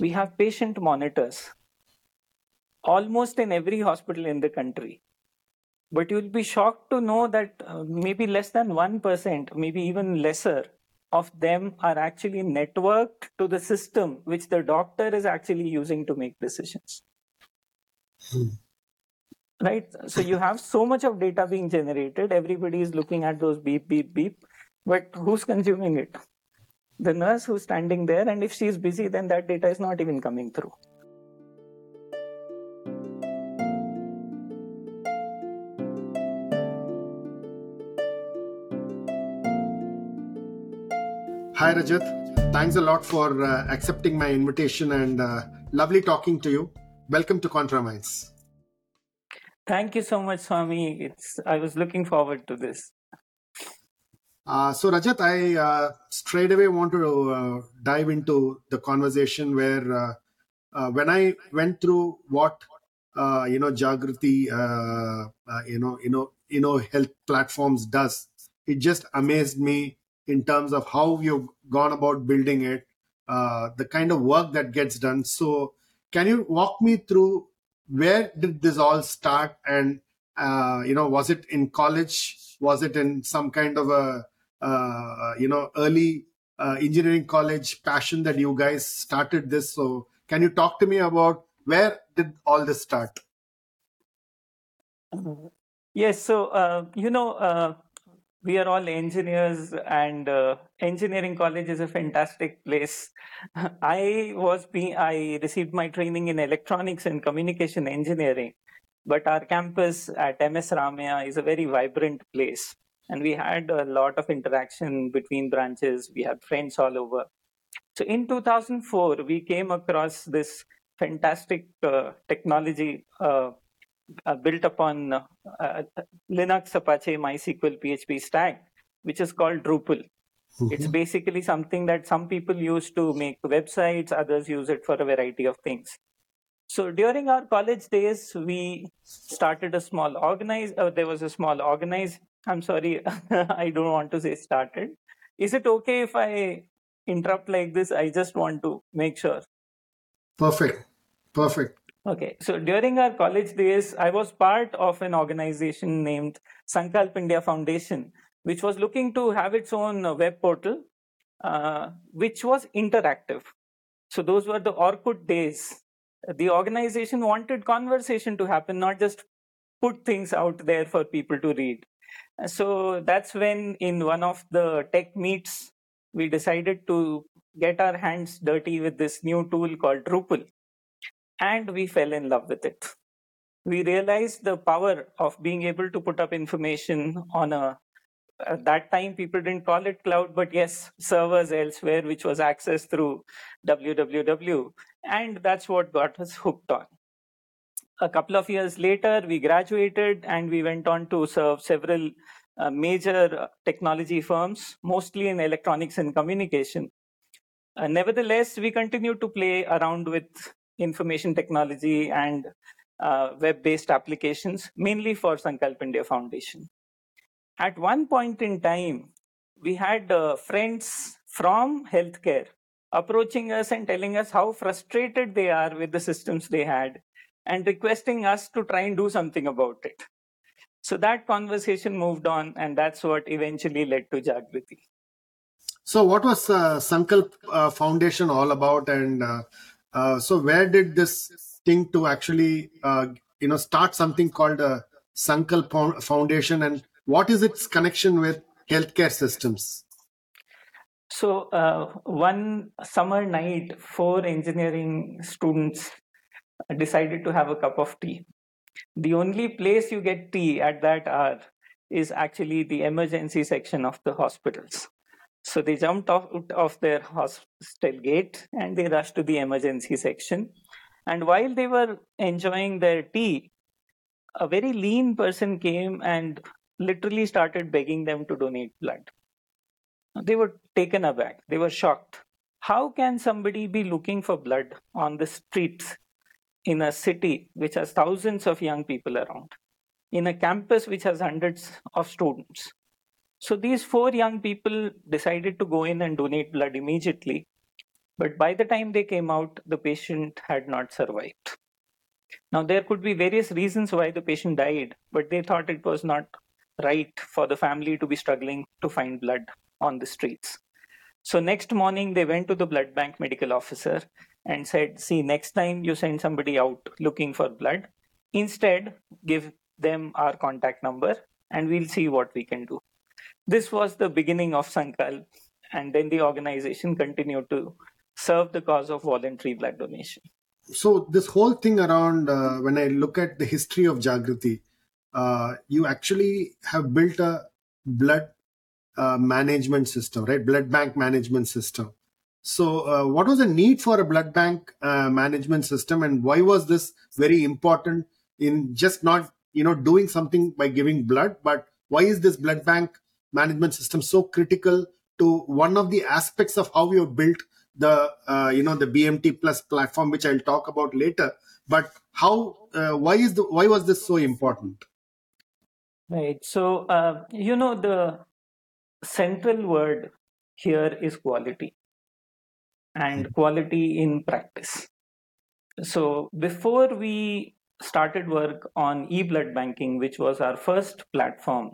we have patient monitors almost in every hospital in the country. But you'll be shocked to know that uh, maybe less than 1%, maybe even lesser, of them are actually networked to the system which the doctor is actually using to make decisions. Hmm. Right? So you have so much of data being generated, everybody is looking at those beep, beep, beep, but who's consuming it? The nurse who's standing there, and if she's busy, then that data is not even coming through. Hi, Rajat. Thanks a lot for uh, accepting my invitation and uh, lovely talking to you. Welcome to ContraMinds. Thank you so much, Swami. It's I was looking forward to this. Uh, so, Rajat, I uh, straight away want to uh, dive into the conversation where uh, uh, when I went through what you know Jagriti, you know, you know, you know, health platforms does, it just amazed me in terms of how you've gone about building it, the kind of work that gets done. So, can you walk me through where did this all start? And you know, was it in college? Was it in some kind of a uh, you know early uh, engineering college passion that you guys started this? So, can you talk to me about where did all this start? Yes, so uh, you know uh, we are all engineers and uh, engineering college is a fantastic place i was being i received my training in electronics and communication engineering but our campus at ms ramaiah is a very vibrant place and we had a lot of interaction between branches we had friends all over so in 2004 we came across this fantastic uh, technology uh, uh, built upon uh, uh, Linux, Apache, MySQL, PHP stack, which is called Drupal. Mm-hmm. It's basically something that some people use to make websites, others use it for a variety of things. So during our college days, we started a small organize. Uh, there was a small organize. I'm sorry, I don't want to say started. Is it okay if I interrupt like this? I just want to make sure. Perfect. Perfect. Okay, so during our college days, I was part of an organization named Sankalp India Foundation, which was looking to have its own web portal, uh, which was interactive. So those were the Orkut days. The organization wanted conversation to happen, not just put things out there for people to read. So that's when, in one of the tech meets, we decided to get our hands dirty with this new tool called Drupal. And we fell in love with it. We realized the power of being able to put up information on a at that time people didn't call it cloud but yes servers elsewhere which was accessed through www and that's what got us hooked on a couple of years later we graduated and we went on to serve several uh, major technology firms mostly in electronics and communication uh, nevertheless we continued to play around with information technology and uh, web-based applications, mainly for Sankalp India Foundation. At one point in time, we had uh, friends from healthcare approaching us and telling us how frustrated they are with the systems they had and requesting us to try and do something about it. So that conversation moved on, and that's what eventually led to Jagriti. So, what was uh, Sankalp uh, Foundation all about, and uh, uh, so where did this thing to actually uh, you know start something called a Sankalp Foundation, and what is its connection with healthcare systems? So uh, one summer night, four engineering students decided to have a cup of tea. The only place you get tea at that hour is actually the emergency section of the hospitals. So they jumped out of their hostel gate and they rushed to the emergency section. And while they were enjoying their tea, a very lean person came and literally started begging them to donate blood. They were taken aback. They were shocked. How can somebody be looking for blood on the streets in a city which has thousands of young people around, in a campus which has hundreds of students? So these four young people decided to go in and donate blood immediately. But by the time they came out, the patient had not survived. Now, there could be various reasons why the patient died, but they thought it was not right for the family to be struggling to find blood on the streets. So, next morning, they went to the blood bank medical officer and said, See, next time you send somebody out looking for blood, instead give them our contact number and we'll see what we can do. This was the beginning of Sankalp, and then the organization continued to serve the cause of voluntary blood donation. So, this whole thing around uh, when I look at the history of Jagriti, uh, you actually have built a blood uh, management system, right? Blood bank management system. So, uh, what was the need for a blood bank uh, management system, and why was this very important in just not you know doing something by giving blood, but why is this blood bank management system so critical to one of the aspects of how we have built the uh, you know the BMT plus platform, which I'll talk about later. But how uh, why is the why was this so important? Right. So uh, you know the central word here is quality and quality in practice. So before we started work on e-blood banking, which was our first platform,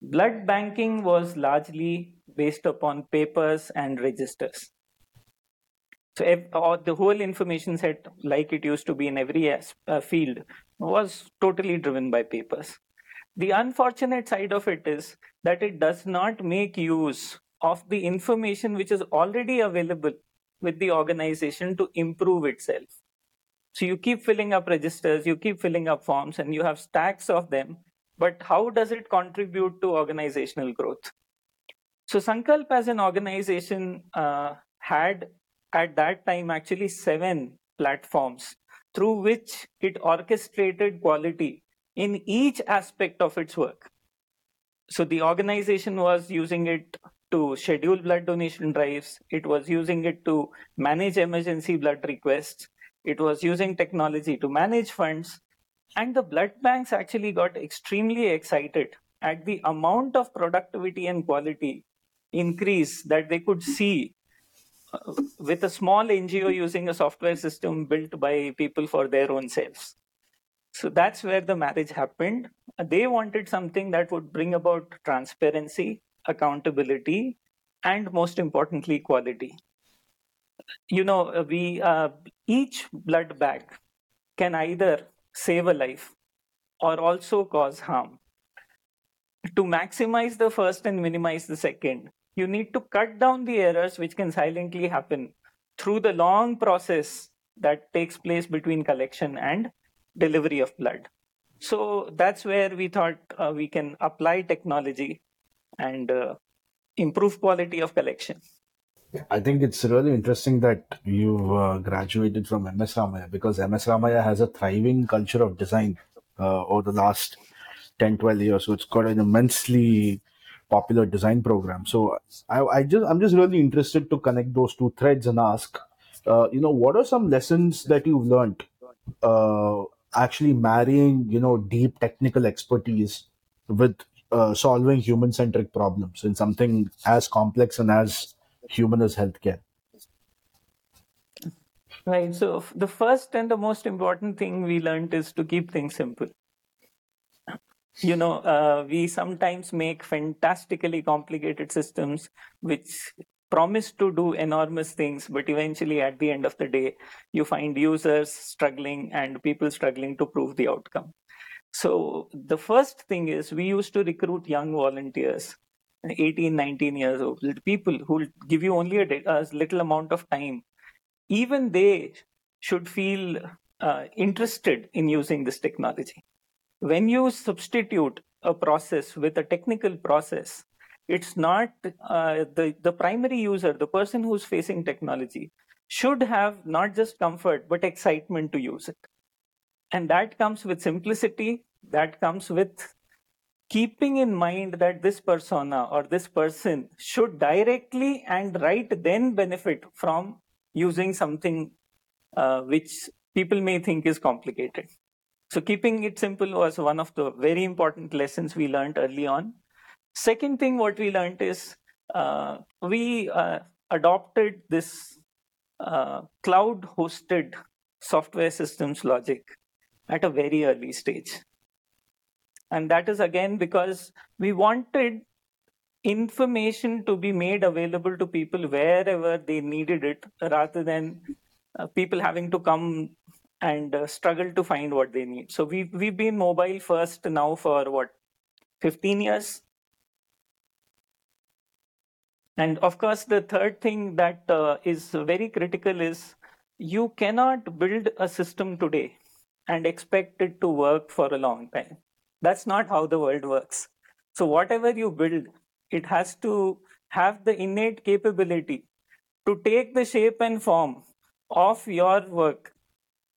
blood banking was largely based upon papers and registers. So if, the whole information set, like it used to be in every uh, field, was totally driven by papers. The unfortunate side of it is that it does not make use of the information which is already available with the organization to improve itself. So you keep filling up registers, you keep filling up forms, and you have stacks of them. But how does it contribute to organizational growth? So Sankalp as an organization uh, had at that time actually seven platforms through which it orchestrated quality in each aspect of its work. So the organization was using it to schedule blood donation drives, it was using it to manage emergency blood requests, it was using technology to manage funds, and the blood banks actually got extremely excited at the amount of productivity and quality increase that they could see uh, with a small NGO using a software system built by people for their own selves. So that's where the marriage happened. They wanted something that would bring about transparency, accountability, and most importantly, quality. You know, we uh, each blood bag can either save a life or also cause harm. To maximize the first and minimize the second, you need to cut down the errors which can silently happen through the long process that takes place between collection and delivery of blood. So that's where we thought uh, we can apply technology and uh, improve quality of collection. I think it's really interesting that you've uh, graduated from MS Ramaiah because MS Ramaiah has a thriving culture of design uh, over the last 10, 12 years. So it's got an immensely popular design program. So I, I just I'm just really interested to connect those two threads and ask, uh, you know, what are some lessons that you've learned uh, actually marrying you know deep technical expertise with uh, solving human centric problems in something as complex and as human as healthcare. Right. So the first and the most important thing we learned is to keep things simple. You know uh, we sometimes make fantastically complicated systems which promise to do enormous things, but eventually at the end of the day, you find users struggling and people struggling to prove the outcome. So the first thing is we used to recruit young volunteers, 18, 19 years old, people who give you only a, a little amount of time. Even they should feel uh, interested in using this technology. When you substitute a process with a technical process, it's not uh, the, the primary user, the person who's facing technology, should have not just comfort, but excitement to use it. And that comes with simplicity, that comes with keeping in mind that this persona or this person should directly and right then benefit from using something uh, which people may think is complicated. So, keeping it simple was one of the very important lessons we learned early on. Second thing, what we learned is uh, we uh, adopted this uh, cloud hosted software systems logic at a very early stage. And that is again because we wanted information to be made available to people wherever they needed it rather than uh, people having to come and uh, struggle to find what they need. So we've, we've been mobile first now for what, 15 years? And of course, the third thing that uh, is very critical is you cannot build a system today and expect it to work for a long time. That's not how the world works. So, whatever you build, it has to have the innate capability to take the shape and form of your work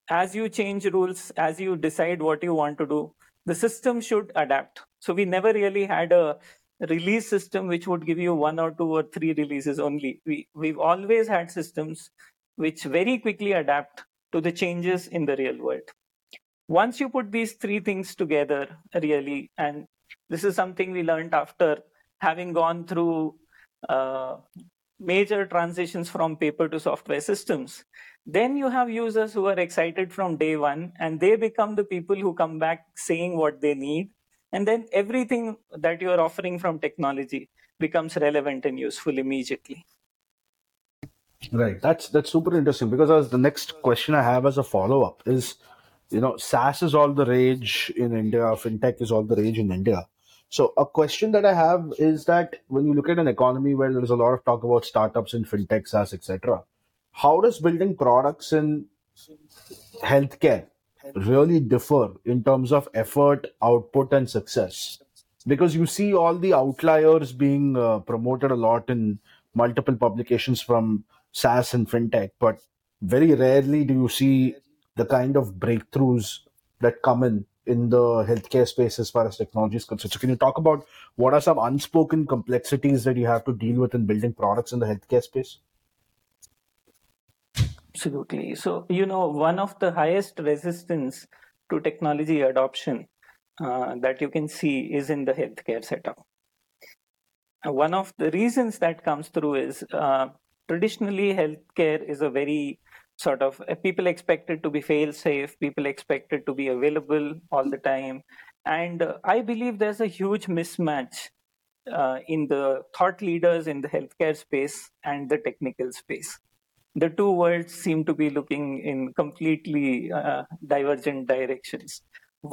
as you change rules, as you decide what you want to do. The system should adapt. So, we never really had a release system which would give you one or two or three releases only. We, we've always had systems which very quickly adapt to the changes in the real world. Once you put these three things together, really, and this is something we learned after having gone through uh, major transitions from paper to software systems, then you have users who are excited from day one and they become the people who come back saying what they need and then everything that you are offering from technology becomes relevant and useful immediately. Right. That's that's super interesting because the next question i have as a follow-up is you know saas is all the rage in india fintech is all the rage in india so a question that i have is that when you look at an economy where there's a lot of talk about startups and fintech saas etc how does building products in healthcare really differ in terms of effort, output, and success. Because you see all the outliers being uh, promoted a lot in multiple publications from SaaS and FinTech, but very rarely do you see the kind of breakthroughs that come in in the healthcare space as far as technology is concerned. So, can you talk about what are some unspoken complexities that you have to deal with in building products in the healthcare space? Absolutely. So, you know, one of the highest resistance to technology adoption uh, that you can see is in the healthcare setup. One of the reasons that comes through is uh, traditionally healthcare is a very sort of people expect it to be fail safe, people expect it to be available all the time. And uh, I believe there's a huge mismatch uh, in the thought leaders in the healthcare space and the technical space the two worlds seem to be looking in completely uh, divergent directions.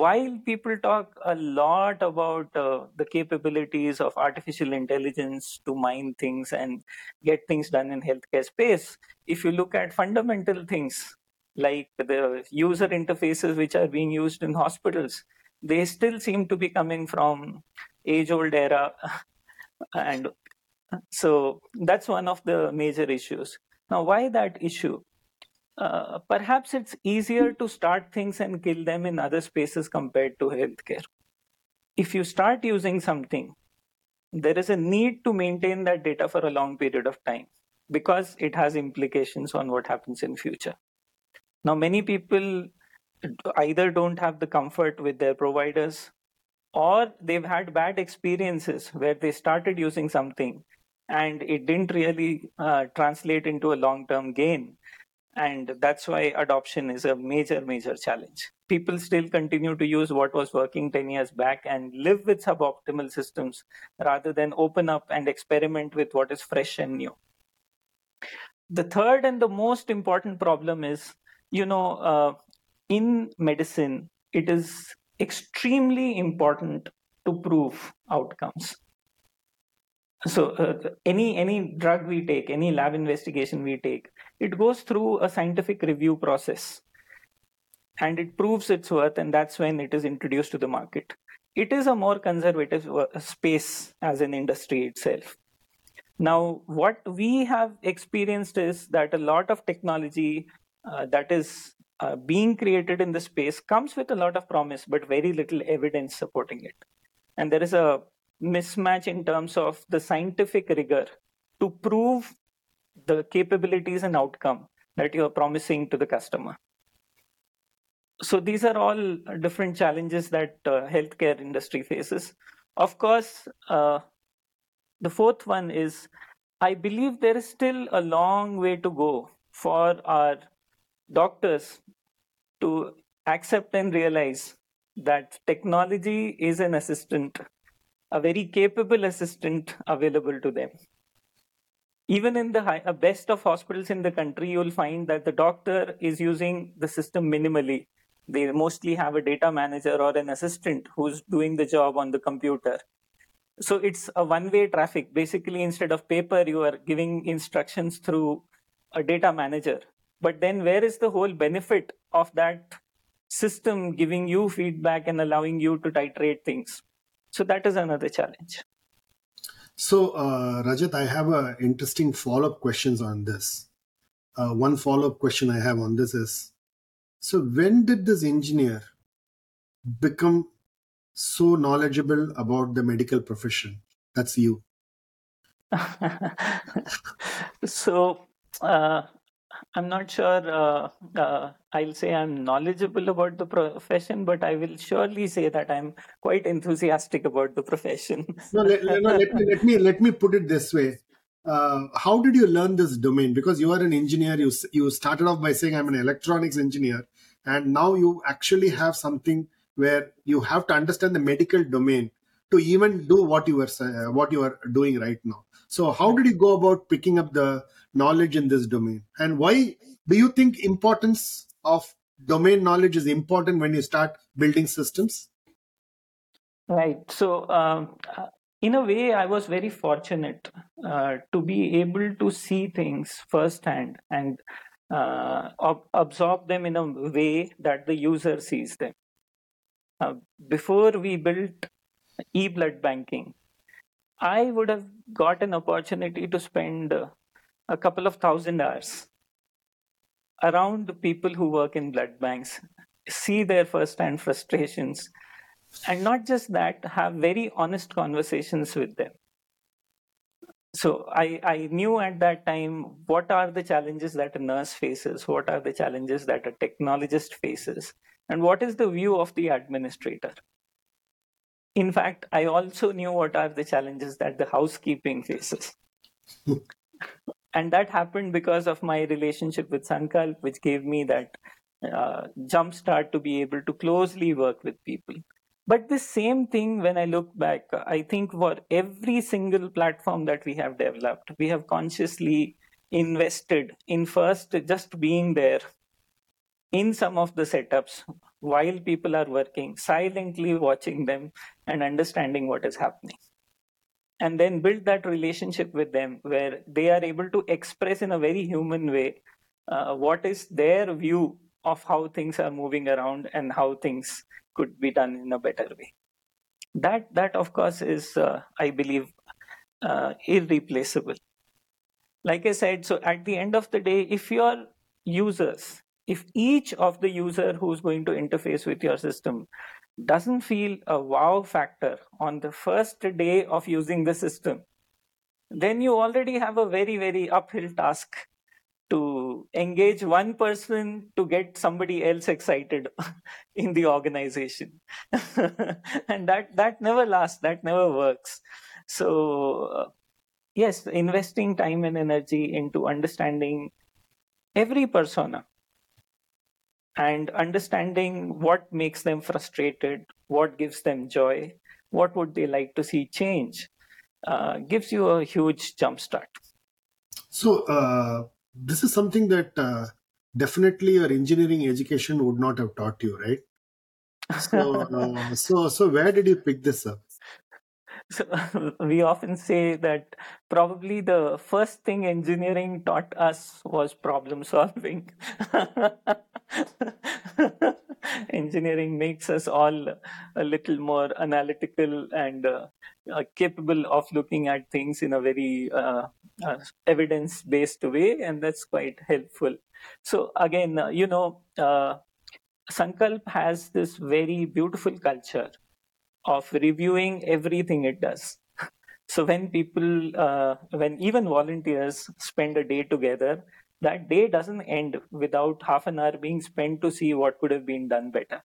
While people talk a lot about uh, the capabilities of artificial intelligence to mine things and get things done in healthcare space, if you look at fundamental things like the user interfaces which are being used in hospitals, they still seem to be coming from age-old era, and so that's one of the major issues. Now, why that issue? Uh, perhaps it's easier to start things and kill them in other spaces compared to healthcare. If you start using something, there is a need to maintain that data for a long period of time because it has implications on what happens in future. Now, many people either don't have the comfort with their providers or they've had bad experiences where they started using something and it didn't really uh, translate into a long term gain. And that's why adoption is a major, major challenge. People still continue to use what was working 10 years back and live with suboptimal systems rather than open up and experiment with what is fresh and new. The third and the most important problem is you know, uh, in medicine, it is extremely important to prove outcomes so uh, any any drug we take any lab investigation we take it goes through a scientific review process and it proves its worth and that's when it is introduced to the market. It is a more conservative uh, space as an industry itself. Now what we have experienced is that a lot of technology uh, that is uh, being created in the space comes with a lot of promise but very little evidence supporting it. And there is a mismatch in terms of the scientific rigor to prove the capabilities and outcome that you are promising to the customer so these are all different challenges that uh, healthcare industry faces of course uh, the fourth one is i believe there is still a long way to go for our doctors to accept and realize that technology is an assistant, a very capable assistant available to them. Even in the high, uh, best of hospitals in the country, you'll find that the doctor is using the system minimally. They mostly have a data manager or an assistant who's doing the job on the computer. So it's a one way traffic. Basically, instead of paper, you are giving instructions through a data manager. But then, where is the whole benefit of that system giving you feedback and allowing you to titrate things? So, that is another challenge. So, uh, Rajat, I have a interesting follow-up questions on this. Uh, one follow-up question I have on this is: So, when did this engineer become so knowledgeable about the medical profession? That's you. so, uh, I'm not sure. Uh, uh, I'll say I'm knowledgeable about the profession, but I will surely say that I'm quite enthusiastic about the profession. no, let, no, let, me, let me let me put it this way. Uh, how did you learn this domain? Because you are an engineer. You you started off by saying I'm an electronics engineer, and now you actually have something where you have to understand the medical domain to even do what you are uh, what you are doing right now. So, how did you go about picking up the knowledge in this domain? And why do you think importance of domain knowledge is important when you start building systems? Right. So um, in a way i was very fortunate uh, to be able to see things firsthand and uh, ob- absorb them in a way that the user sees them. Uh, before we built e-blood banking i would have got an opportunity to spend a couple of thousand hours around the people who work in blood banks, see their first-hand frustrations, and not just that, have very honest conversations with them. So I, I knew at that time what are the challenges that a nurse faces, what are the challenges that a technologist faces, and what is the view of the administrator. In fact, I also knew what are the challenges that the housekeeping faces. And that happened because of my relationship with Sankalp, which gave me that uh, jump start to be able to closely work with people. But the same thing, when I look back, I think for every single platform that we have developed, we have consciously invested in first just being there in some of the setups while people are working, silently watching them and understanding what is happening and then build that relationship with them where they are able to express in a very human way uh, what is their view of how things are moving around and how things could be done in a better way. That that of course is uh, i believe uh, irreplaceable. Like i said so at the end of the day if your users if each of the user who's going to interface with your system doesn't feel a wow factor on the first day of using the system, then you already have a very, very uphill task to engage one person to get somebody else excited in the organization. and that, that never lasts, that never works. So, uh, yes, investing time and energy into understanding every persona and understanding what makes them frustrated, what gives them joy, what would they like to see change, uh, gives you a huge jump start. So, uh, this is something that uh, definitely your engineering education would not have taught you, right? So, uh, so, so where did you pick this up? So we often say that probably the first thing engineering taught us was problem solving. engineering makes us all a little more analytical and uh, uh, capable of looking at things in a very uh, uh evidence based way, and that's quite helpful. So, again, uh, you know, uh, Sankalp has this very beautiful culture of reviewing everything it does. So when people, uh, when even volunteers spend a day together, that day doesn't end without half an hour being spent to see what could have been done better.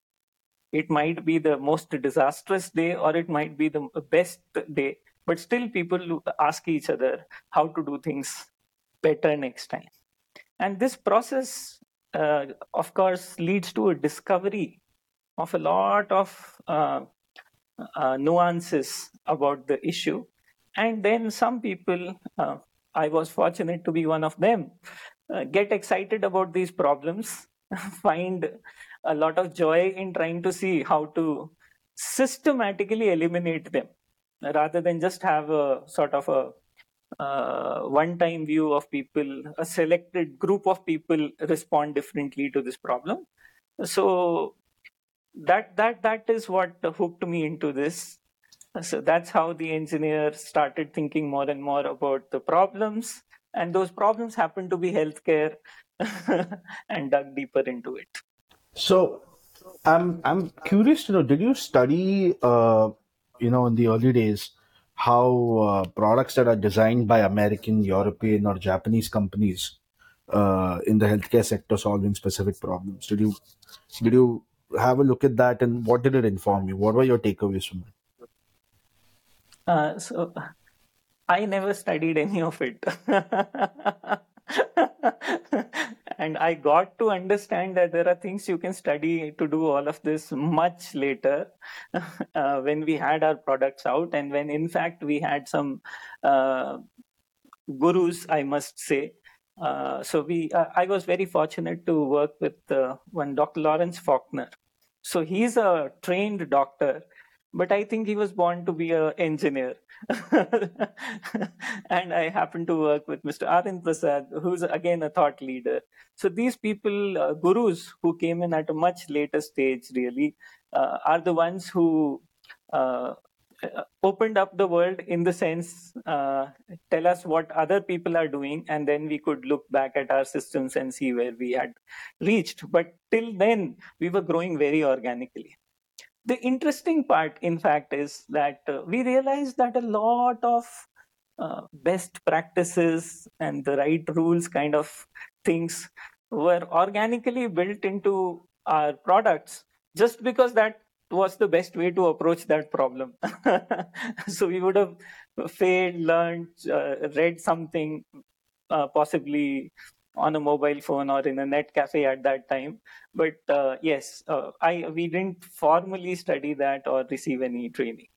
It might be the most disastrous day or it might be the best day, but still people ask each other how to do things better next time. And this process, uh, of course, leads to a discovery of a lot of uh, uh, nuances about the issue. And then some people, uh, I was fortunate to be one of them, uh, get excited about these problems, find a lot of joy in trying to see how to systematically eliminate them rather than just have a sort of a uh, one time view of people, a selected group of people respond differently to this problem. So that that that is what hooked me into this. So that's how the engineer started thinking more and more about the problems, and those problems happen to be healthcare, and dug deeper into it. So, I'm I'm curious to know. Did you study, uh, you know, in the early days, how uh, products that are designed by American, European, or Japanese companies uh, in the healthcare sector solving specific problems? Did you did you have a look at that, and what did it inform you? What were your takeaways from it? Uh, so I never studied any of it. and I got to understand that there are things you can study to do all of this much later uh, when we had our products out, and when in fact we had some uh, gurus, I must say. Uh, so we, uh, I was very fortunate to work with uh, one Dr. Lawrence Faulkner. So he's a trained doctor, but I think he was born to be an engineer. and I happen to work with Mr. Arvind Prasad, who's again a thought leader. So these people, uh, gurus who came in at a much later stage, really, uh, are the ones who uh, opened up the world in the sense uh, tell us what other people are doing and then we could look back at our systems and see where we had reached. But till then we were growing very organically. The interesting part, in fact, is that uh, we realized that a lot of uh, best practices and the right rules kind of things were organically built into our products just because that was the best way to approach that problem. so we would have failed, learned, uh, read something, uh, possibly on a mobile phone or in a net cafe at that time. But uh, yes, uh, I we didn't formally study that or receive any training.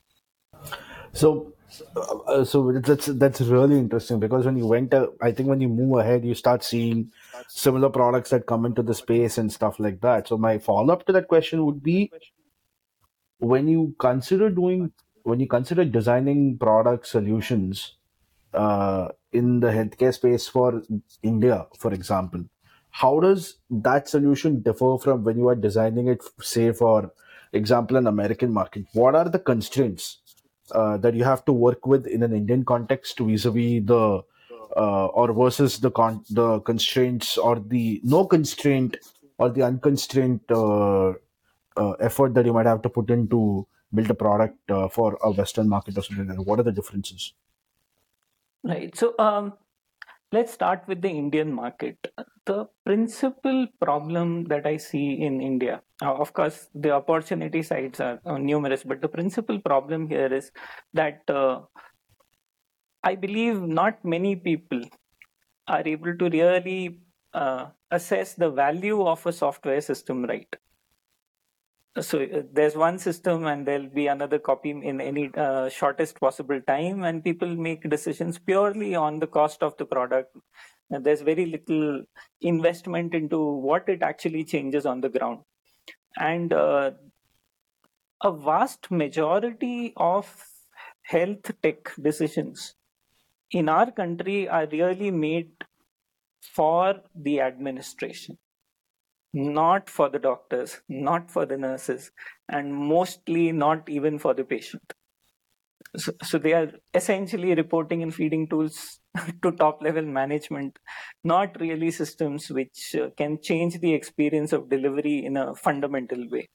So, uh, so that's that's really interesting because when you went, uh, I think when you move ahead, you start seeing similar products that come into the space and stuff like that. So my follow up to that question would be, when you consider doing, when you consider designing product solutions, uh, in the healthcare space for India, for example, how does that solution differ from when you are designing it, say, for example, an American market? What are the constraints uh, that you have to work with in an Indian context vis-a-vis the uh, or versus the con- the constraints or the no constraint or the unconstrained uh, effort that you might have to put in to build a product uh, for a Western market or something? What are the differences? Right. So um, let's start with the Indian market. The principal problem that I see in India, uh, of course, the opportunity sides are uh, numerous, but the principal problem here is that uh, I believe not many people are able to really assess the value of a software system right so uh, there's one system and there'll be another copy in any uh, shortest possible time and people make decisions purely on the cost of the product. And there's very little investment into what it actually changes on the ground. And uh, a vast majority of health tech decisions in our country are really made for the administration not for the doctors, not for the nurses, and mostly not even for the patient. So, so they are essentially reporting and feeding tools to top level management, not really systems which uh, can change the experience of delivery in a fundamental way.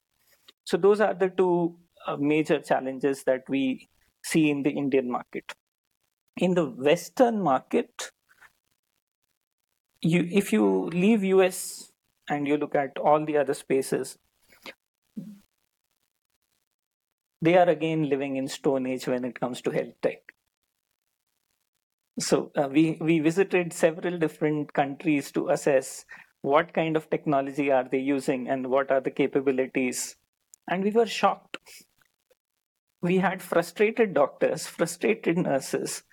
So, those are the two uh, major challenges that we see in the Indian market. In the Western market, you, if you leave US and you look at all the other spaces, they are again living in stone age when it comes to health tech. So uh, we we visited several different countries to assess what kind of technology are they using and what are the capabilities, and we were shocked. We had frustrated doctors, frustrated nurses,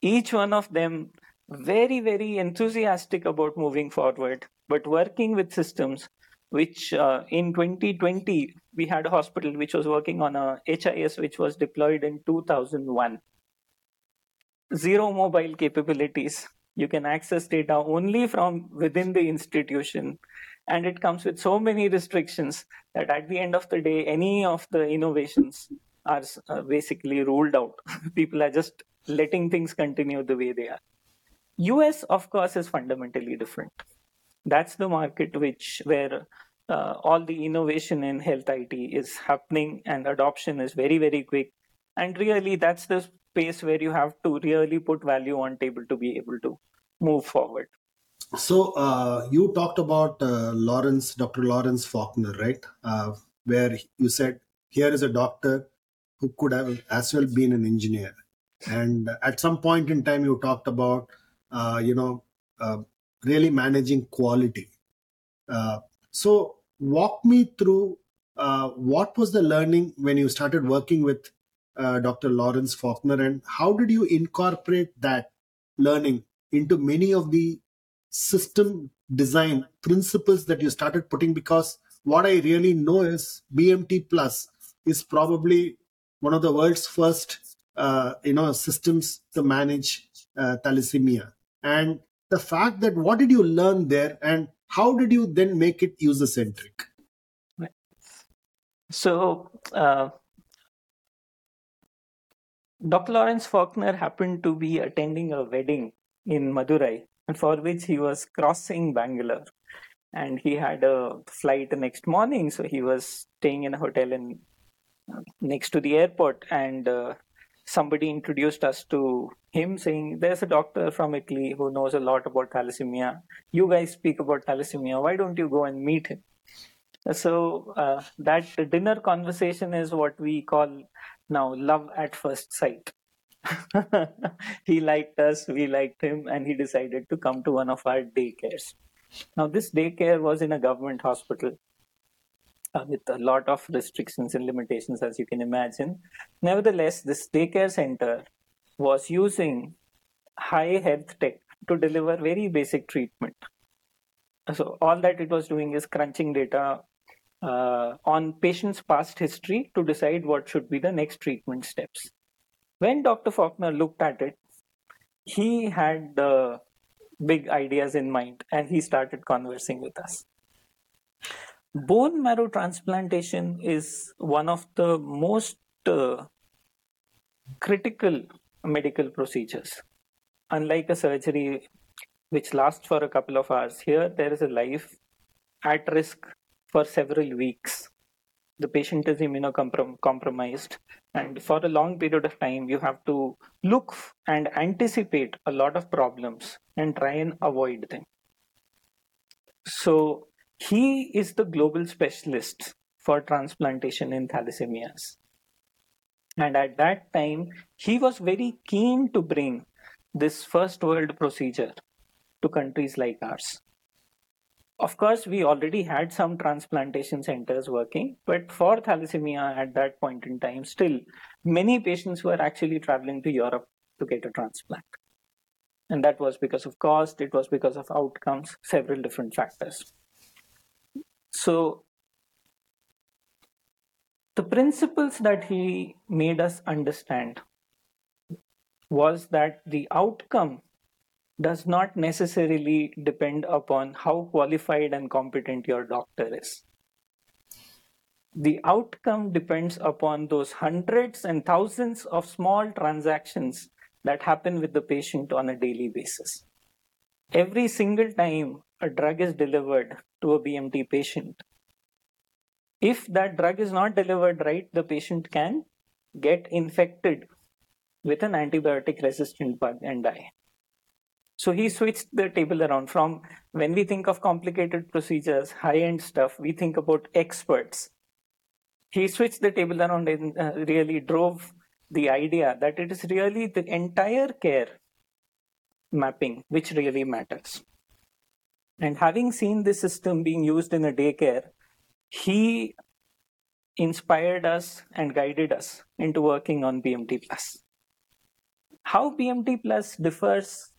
each one of them very very enthusiastic about moving forward, but working with systems which uh, in 2020 we had a hospital which was working on a HIS which was deployed in 2001 zero mobile capabilities. You can access data only from within the institution. And it comes with so many restrictions that at the end of the day, any of the innovations are uh, basically ruled out. People are just letting things continue the way they are. US, of course, is fundamentally different. That's the market which where uh, all the innovation in health IT is happening and adoption is very, very quick. And really, that's the space where you have to really put value on table to be able to move forward. So uh, you talked about uh, Lawrence, Dr. Lawrence Faulkner, right? Uh, where you said here is a doctor who could have as well been an engineer, and at some point in time you talked about uh, you know uh, really managing quality. Uh, so walk me through what was the learning when you started working with uh, Dr. Lawrence Faulkner, and how did you incorporate that learning into many of the system design principles that you started putting? Because what I really know is BMT Plus is probably one of the world's first, uh, you know, systems to manage uh, thalassemia. And the fact that what did you learn there, and how did you then make it user centric? So, uh, Dr. Lawrence Faulkner happened to be attending a wedding in Madurai, for which he was crossing Bangalore. And he had a flight the next morning, so he was staying in a hotel in uh, next to the airport. And uh, somebody introduced us to him, saying, "There's a doctor from Italy who knows a lot about thalassemia. You guys speak about thalassemia. Why don't you go and meet him?" So uh, that dinner conversation is what we call now, love at first sight. he liked us, we liked him, and he decided to come to one of our daycares. Now, this daycare was in a government hospital uh, with a lot of restrictions and limitations, as you can imagine. Nevertheless, this daycare center was using high health tech to deliver very basic treatment. So, all that it was doing is crunching data uh, on patient's past history to decide what should be the next treatment steps. When Dr. Faulkner looked at it, he had the big ideas in mind and he started conversing with us. Bone marrow transplantation is one of the most uh, critical medical procedures. Unlike a surgery which lasts for a couple of hours, here there is a life at risk for several weeks. The patient is immunocompromised, and for a long period of time, you have to look and anticipate a lot of problems and try and avoid them. So, he is the global specialist for transplantation in thalassemias. And at that time, he was very keen to bring this first world procedure to countries like ours. Of course, we already had some transplantation centers working, but for thalassemia at that point in time, still many patients were actually traveling to Europe to get a transplant. And that was because of cost, it was because of outcomes, several different factors. So, the principles that he made us understand was that the outcome does not necessarily depend upon how qualified and competent your doctor is. The outcome depends upon those hundreds and thousands of small transactions that happen with the patient on a daily basis. Every single time a drug is delivered to a BMT patient, if that drug is not delivered right, the patient can get infected with an antibiotic resistant bug and die. So he switched the table around from when we think of complicated procedures, high end stuff, we think about experts. He switched the table around and uh, really drove the idea that it is really the entire care mapping, which really matters. And having seen this system being used in a daycare, he inspired us and guided us into working on BMT Plus. How BMT Plus differs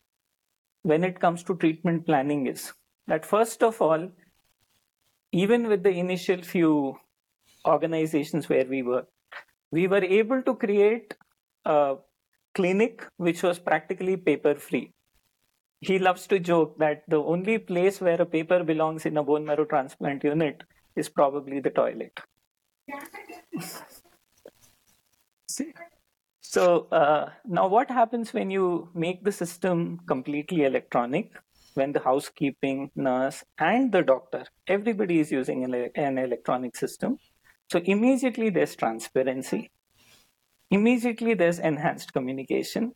when it comes to treatment planning is that first of all, even with the initial few organizations where we were, we were able to create a clinic which was practically paper free. He loves to joke that the only place where a paper belongs in a bone marrow transplant unit is probably the toilet. so uh, now what happens when you make the system completely electronic when the housekeeping nurse and the doctor everybody is using an electronic system? So immediately there's transparency. Immediately there's enhanced communication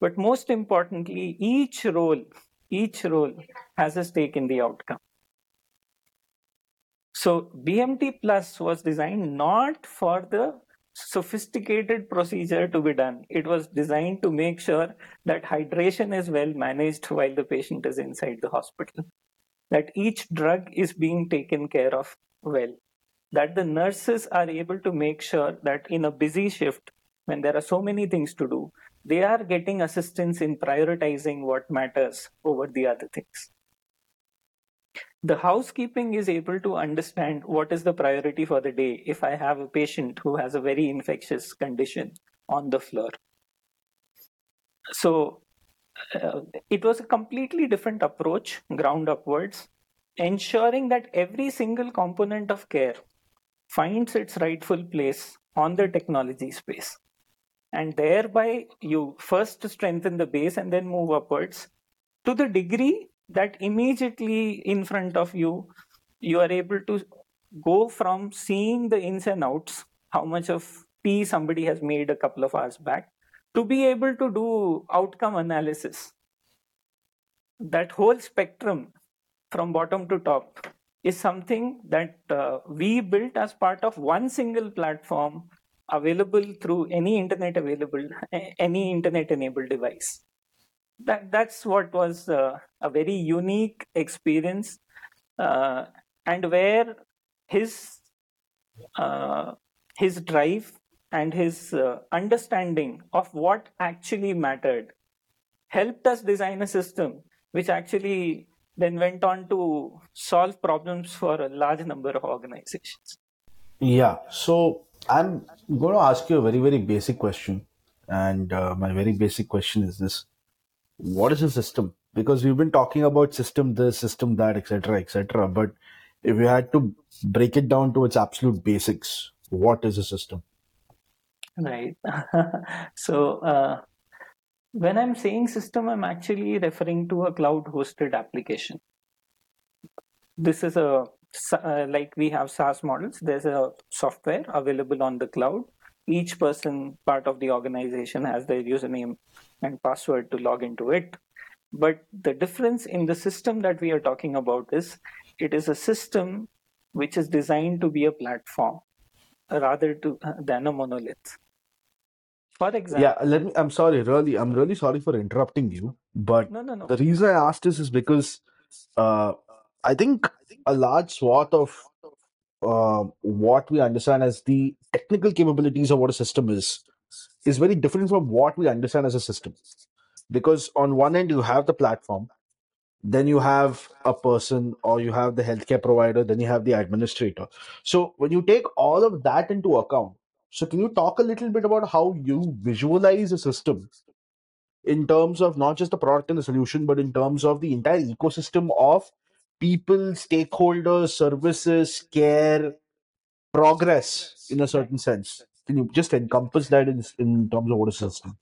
but most importantly each role each role has a stake in the outcome. So BMT Plus was designed not for the sophisticated procedure to be done. It was designed to make sure that hydration is well managed while the patient is inside the hospital, that each drug is being taken care of well, that the nurses are able to make sure that in a busy shift, when there are so many things to do, they are getting assistance in prioritizing what matters over the other things the housekeeping is able to understand what is the priority for the day if I have a patient who has a very infectious condition on the floor. So uh, it was a completely different approach, ground upwards, ensuring that every single component of care finds its rightful place on the technology space. And thereby, you first strengthen the base and then move upwards. To the degree that immediately in front of you you are able to go from seeing the ins and outs how much of tea somebody has made a couple of hours back to be able to do outcome analysis. That whole spectrum from bottom to top is something that uh, we built as part of one single platform available through any internet available any internet enabled device. That that's what was uh, a very unique experience uh, and where his uh, his drive and his uh, understanding of what actually mattered helped us design a system which actually then went on to solve problems for a large number of organizations. Yeah. So i'm going to ask you a very very basic question and uh, my very basic question is this what is a system? Because we've been talking about system this, system that, etc., etc. But if you had to break it down to its absolute basics, what is a system? Right. so uh, when I'm saying system, I'm actually referring to a cloud-hosted application. This is a uh, like we have SaaS models. There's a software available on the cloud. Each person, part of the organization, has their username and password to log into it. But the difference in the system that we are talking about is it is a system which is designed to be a platform rather to, uh, than a monolith. For example, yeah, let me. I'm sorry, really, I'm really sorry for interrupting you. But no, no, no. the reason I asked this is because uh, I think a large swath of uh, what we understand as the technical capabilities of what a system is is very different from what we understand as a system. Because on one end, you have the platform, then you have a person, or you have the healthcare provider, then you have the administrator. So when you take all of that into account, so can you talk a little bit about how you visualize a system in terms of not just the product and the solution, but in terms of the entire ecosystem of people, stakeholders, services, care, progress in a certain sense? Can you just encompass that in, in terms of what a system?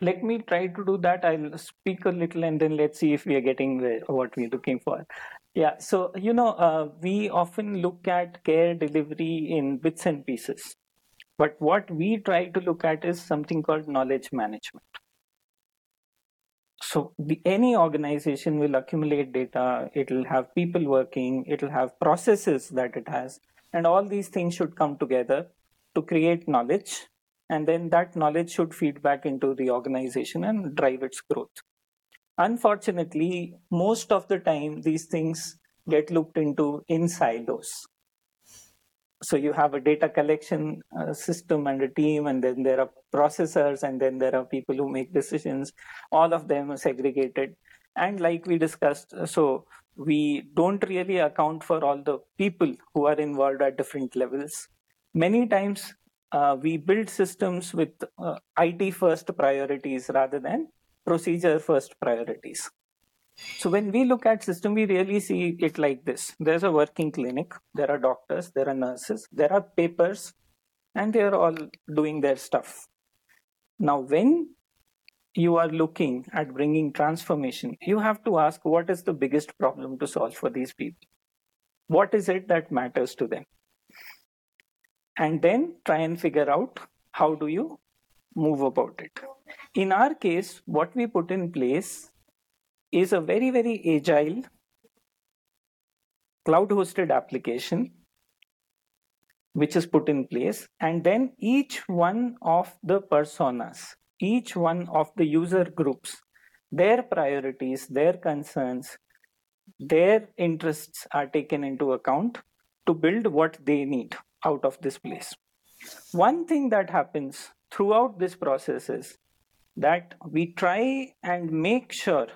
Let me try to do that. I'll speak a little and then let's see if we are getting what we're looking for. Yeah, so, you know, uh, we often look at care delivery in bits and pieces. But what we try to look at is something called knowledge management. So the, any organization will accumulate data, it'll have people working, it'll have processes that it has, and all these things should come together to create knowledge and then that knowledge should feed back into the organization and drive its growth Unfortunately, most of the time, these things get looked into in silos. So you have a data collection uh, system and a team, and then there are processors, and then there are people who make decisions. All of them are segregated. And like we discussed, so we don't really account for all the people who are involved at different levels. Many times uh, we build systems with uh, IT first priorities rather than procedure first priorities. So when we look at system, we really see it like this. There's a working clinic, there are doctors, there are nurses, there are papers, and they are all doing their stuff. Now, when you are looking at bringing transformation, you have to ask what is the biggest problem to solve for these people? What is it that matters to them? And then try and figure out how do you move about it. In our case, what we put in place is a very, very agile cloud hosted application which is put in place. And then each one of the personas, each one of the user groups, their priorities, their concerns, their interests are taken into account to build what they need out of this place. One thing that happens throughout this process is that we try and make sure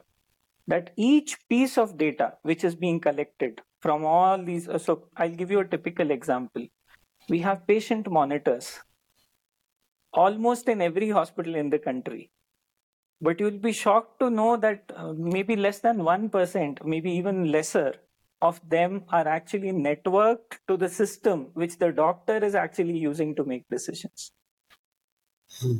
that each piece of data which is being collected from all these uh, so i'll give you a typical example. We have patient monitors almost in every hospital in the country. But you'll be shocked to know that uh, maybe less than 1% maybe even lesser of them are actually networked to the system which the doctor is actually using to make decisions. Hmm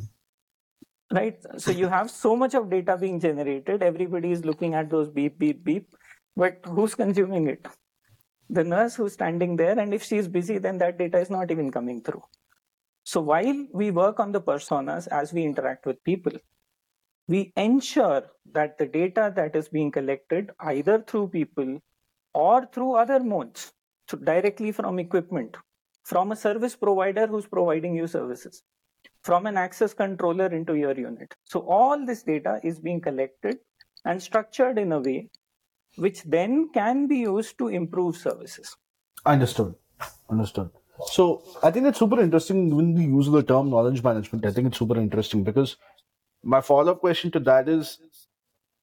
right? So you have so much of data being generated. Everybody is looking at those beep beep beep. But who's consuming it? The nurse who's standing there and if she's busy then that data is not even coming through. So while we work on the personas as we interact with people we ensure that the data that is being collected either through people or through other modes so directly from equipment from a service provider who's providing you services from an access controller into your unit. So all this data is being collected and structured in a way which then can be used to improve services. Understood. Understood. So I think it's super interesting when we use the term knowledge management. I think it's super interesting because my follow-up question to that is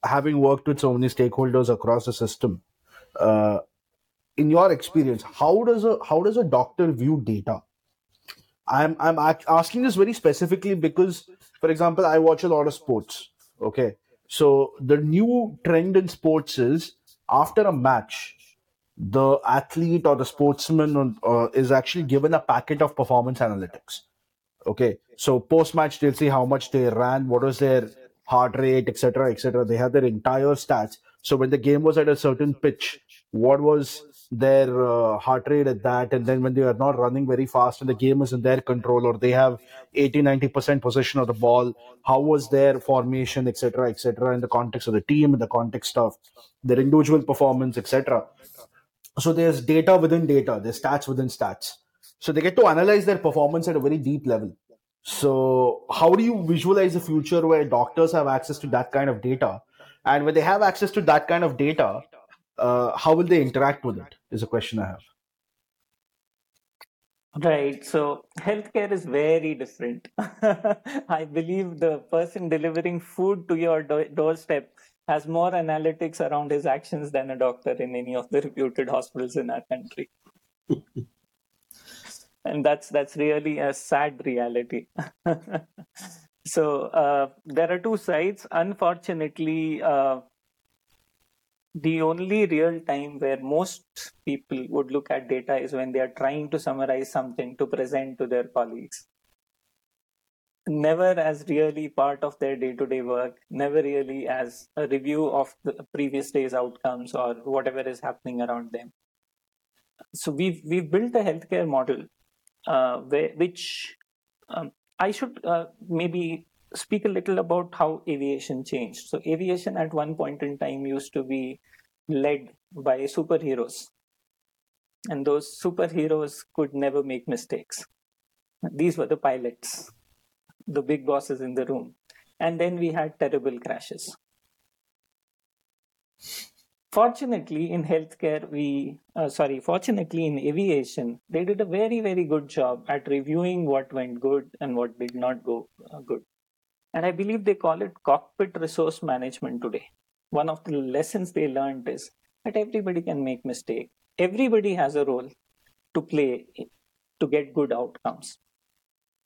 having worked with so many stakeholders across the system, uh, in your experience, how does a how does a doctor view data? I'm I'm asking this very specifically because, for example, I watch a lot of sports. Okay, so the new trend in sports is after a match, the athlete or the sportsman uh, is actually given a packet of performance analytics. Okay, so post match they'll see how much they ran, what was their heart rate, etc., etc. They have their entire stats. So when the game was at a certain pitch, what was their uh, heart rate at that and then when they are not running very fast and the game is in their control or they have 80 90% possession of the ball how was their formation etc etc in the context of the team in the context of their individual performance etc so there's data within data there's stats within stats. So they get to analyze their performance at a very deep level. So how do you visualize a future where doctors have access to that kind of data? And when they have access to that kind of data uh, how will they interact with it is a question i have Right. So healthcare is very different. I believe the person delivering food to your do- doorstep has more analytics around his actions than a doctor in any of the reputed hospitals in our country. and that's that's really a sad reality. so uh, there are two sides. Unfortunately, uh, the only real time where most people would look at data is when they are trying to summarize something to present to their colleagues. Never as really part of their day to day work, never really as a review of the previous day's outcomes or whatever is happening around them. So we've, we've built a healthcare model uh, where, which um, I should uh, maybe speak a little about how aviation changed. So, aviation at one point in time used to be led by superheroes, and those superheroes could never make mistakes. These were the pilots, the big bosses in the room. And then we had terrible crashes. Fortunately, in healthcare, we, uh, sorry, fortunately, in aviation, they did a very, very good job at reviewing what went good and what did not go uh, good. And I believe they call it cockpit resource management today. One of the lessons they learned is that everybody can make mistake. Everybody has a role to play to get good outcomes.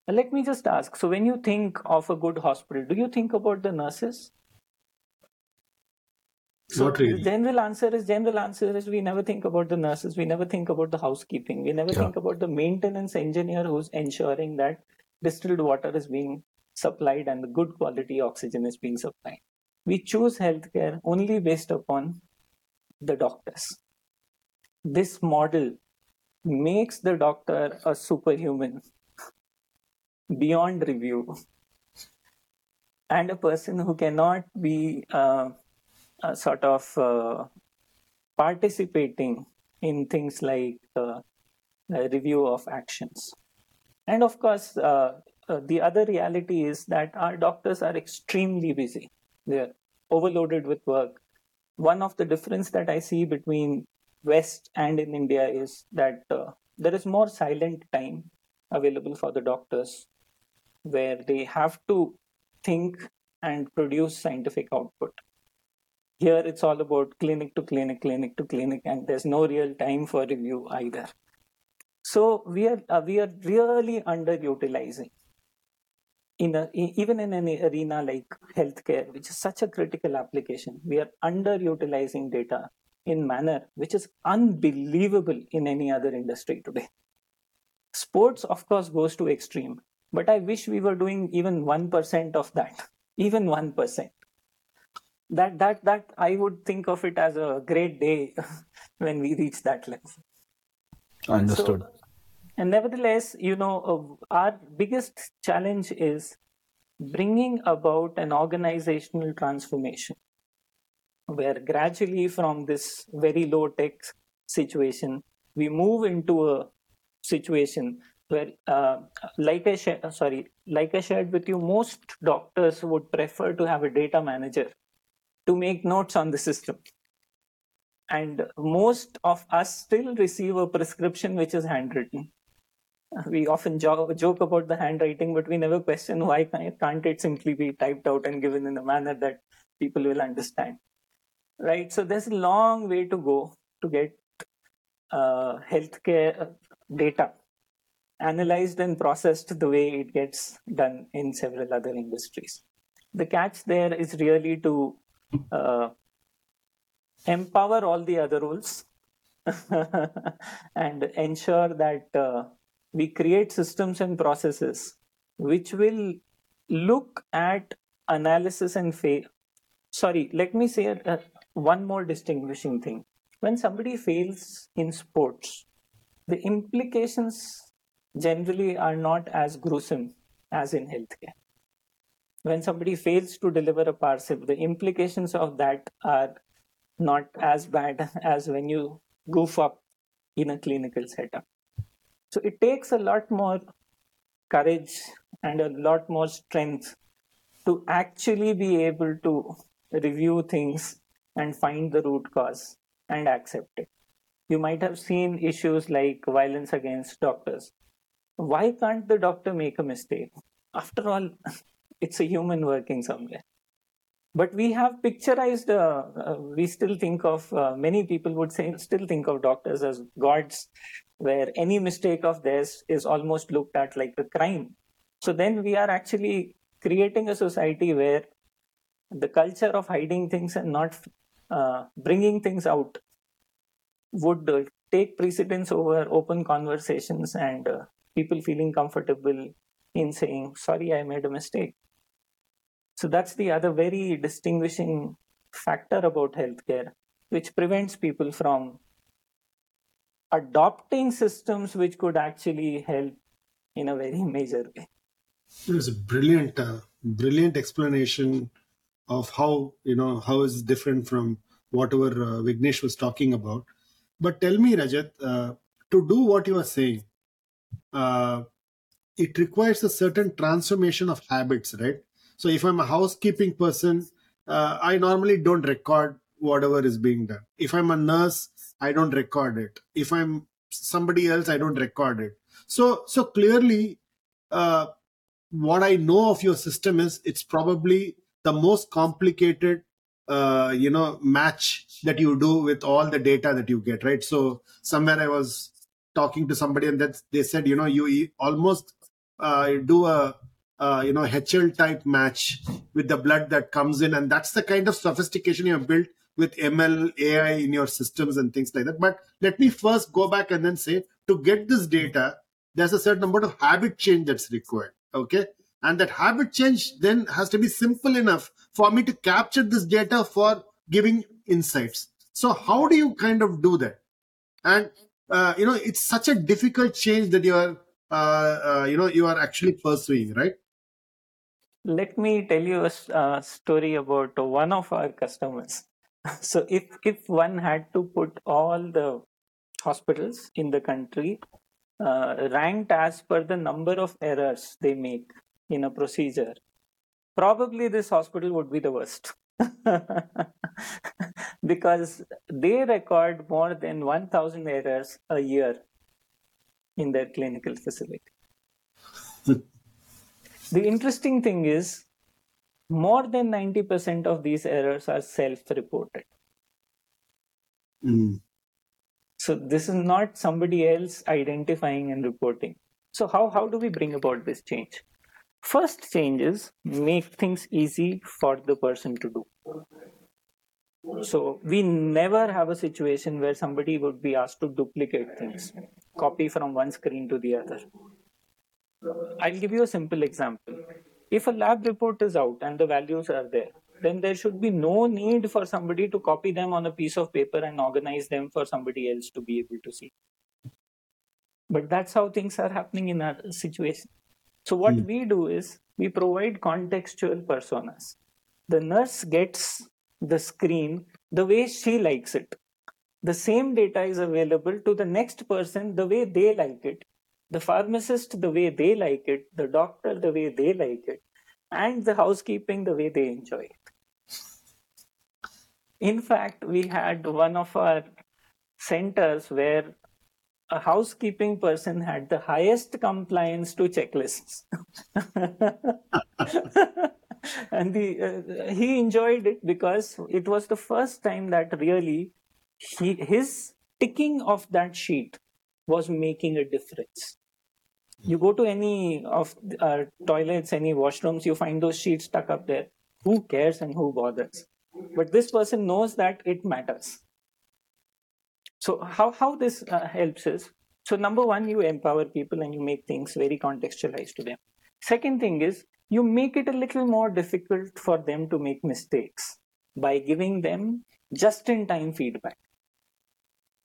Let me just ask so, when you think of a good hospital, do you think about the nurses? So Not really. the general answer is general answer is we never think about the nurses, we never think about the housekeeping, we never Yeah. think about the maintenance engineer who's ensuring that distilled water is being supplied and the good quality oxygen is being supplied. We choose healthcare only based upon the doctors. This model makes the doctor a superhuman beyond review and a person who cannot be uh, uh, sort of uh, participating in things like uh, review of actions. And of course, uh, the other reality is that our doctors are extremely busy. They're overloaded with work. One of the difference that I see between West and in India is that uh, there is more silent time available for the doctors where they have to think and produce scientific output. Here it's all about clinic to clinic, clinic to clinic, and there's no real time for review either. So we are uh, we are really underutilizing in a, e- even in an arena like healthcare, which is such a critical application. We are underutilizing data in manner which is unbelievable in any other industry today. Sports, of course, goes to extreme, but I wish we were doing even one percent of that, even one percent that that that i would think of it as a great day when we reach that level Understood. so and nevertheless you know uh, our biggest challenge is bringing about an organizational transformation where gradually from this very low tech situation we move into a situation where uh, like i shared sorry like i shared with you most doctors would prefer to have a data manager to make notes on the system. And most of us still receive a prescription which is handwritten. We often jo- joke about the handwriting, but we never question why can't it simply be typed out and given in a manner that people will understand. Right? So there's a long way to go to get uh, healthcare uh, data analyzed and processed the way it gets done in several other industries. The catch there is really to uh, empower all the other roles and ensure that uh, we create systems and processes which will look at analysis and fail. Sorry, let me say uh, one more distinguishing thing. When somebody fails in sports, the implications generally are not as gruesome as in healthcare when somebody fails to deliver a parcel, the implications of that are not as bad as when you goof up in a clinical setup. So it takes a lot more courage and a lot more strength to actually be able to review things and find the root cause and accept it. You might have seen issues like violence against doctors. Why can't the doctor make a mistake? After all, it's a human working somewhere but we have picturized uh, uh, we still think of uh, many people would say still think of doctors as gods where any mistake of theirs is almost looked at like a crime. So then we are actually creating a society where the culture of hiding things and not uh, bringing things out would uh, take precedence over open conversations and uh, people feeling comfortable in saying sorry i made a mistake so that's the other very distinguishing factor about healthcare, which prevents people from adopting systems which could actually help in a very major way. It was a brilliant, uh, brilliant explanation of how you know how is different from whatever uh, Vignesh was talking about. But tell me, Rajat, uh, to do what you are saying, uh, it requires a certain transformation of habits, right? So if I'm a housekeeping person, uh, I normally don't record whatever is being done. If I'm a nurse, I don't record it. If I'm somebody else, I don't record it. So, so clearly, uh, what I know of your system is it's probably the most complicated, uh, you know, match that you do with all the data that you get, right? So somewhere I was talking to somebody and that they said, you know, you almost uh, do a uh, you know HLA type match with the blood that comes in, and that's the kind of sophistication you have built with ML AI in your systems and things like that. But let me first go back and then say to get this data, there's a certain amount of habit change that's required. Okay, and that habit change then has to be simple enough for me to capture this data for giving insights. So how do you kind of do that? And uh, you know, it's such a difficult change that you are, uh, uh, you know, you are actually pursuing, right? Let me tell you a uh, story about one of our customers. So if if one had to put all the hospitals in the country uh, ranked as per the number of errors they make in a procedure probably this hospital would be the worst. Because they record more than 1000 errors a year in their clinical facility The interesting thing is, more than 90% of these errors are self reported. Mm. So, this is not somebody else identifying and reporting. So, how, how do we bring about this change? First change is make things easy for the person to do. So, we never have a situation where somebody would be asked to duplicate things, copy from one screen to the other. I'll give you a simple example. If a lab report is out and the values are there, then there should be no need for somebody to copy them on a piece of paper and organize them for somebody else to be able to see. But that's how things are happening in our situation. So, what mm. we do is we provide contextual personas. The nurse gets the screen the way she likes it. The same data is available to the next person the way they like it the pharmacist the way they like it, the doctor the way they like it, and the housekeeping the way they enjoy it. In fact, we had one of our centers where a housekeeping person had the highest compliance to checklists. and the, uh, he enjoyed it because it was the first time that really he, his ticking of that sheet was making a difference you go to any of our toilets, any washrooms, you find those sheets stuck up there. Who cares and who bothers? But this person knows that it matters. So how how this uh, helps is so number one, you empower people and you make things very contextualized to them. Second thing is you make it a little more difficult for them to make mistakes by giving them just in time feedback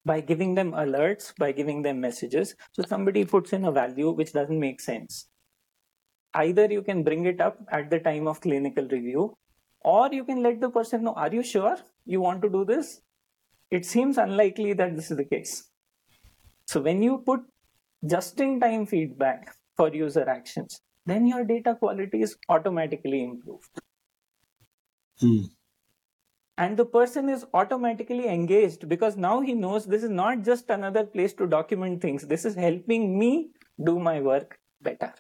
by giving them alerts, by giving them messages. So somebody puts in a value which doesn't make sense. Either you can bring it up at the time of clinical review, or you can let the person know, Are you sure you want to do this? It seems unlikely that this is the case. So when you put just in time feedback for user actions, then your data quality is automatically improved. Hmm and the person is automatically engaged because now he knows this is not just another place to document things. This is helping me do my work better.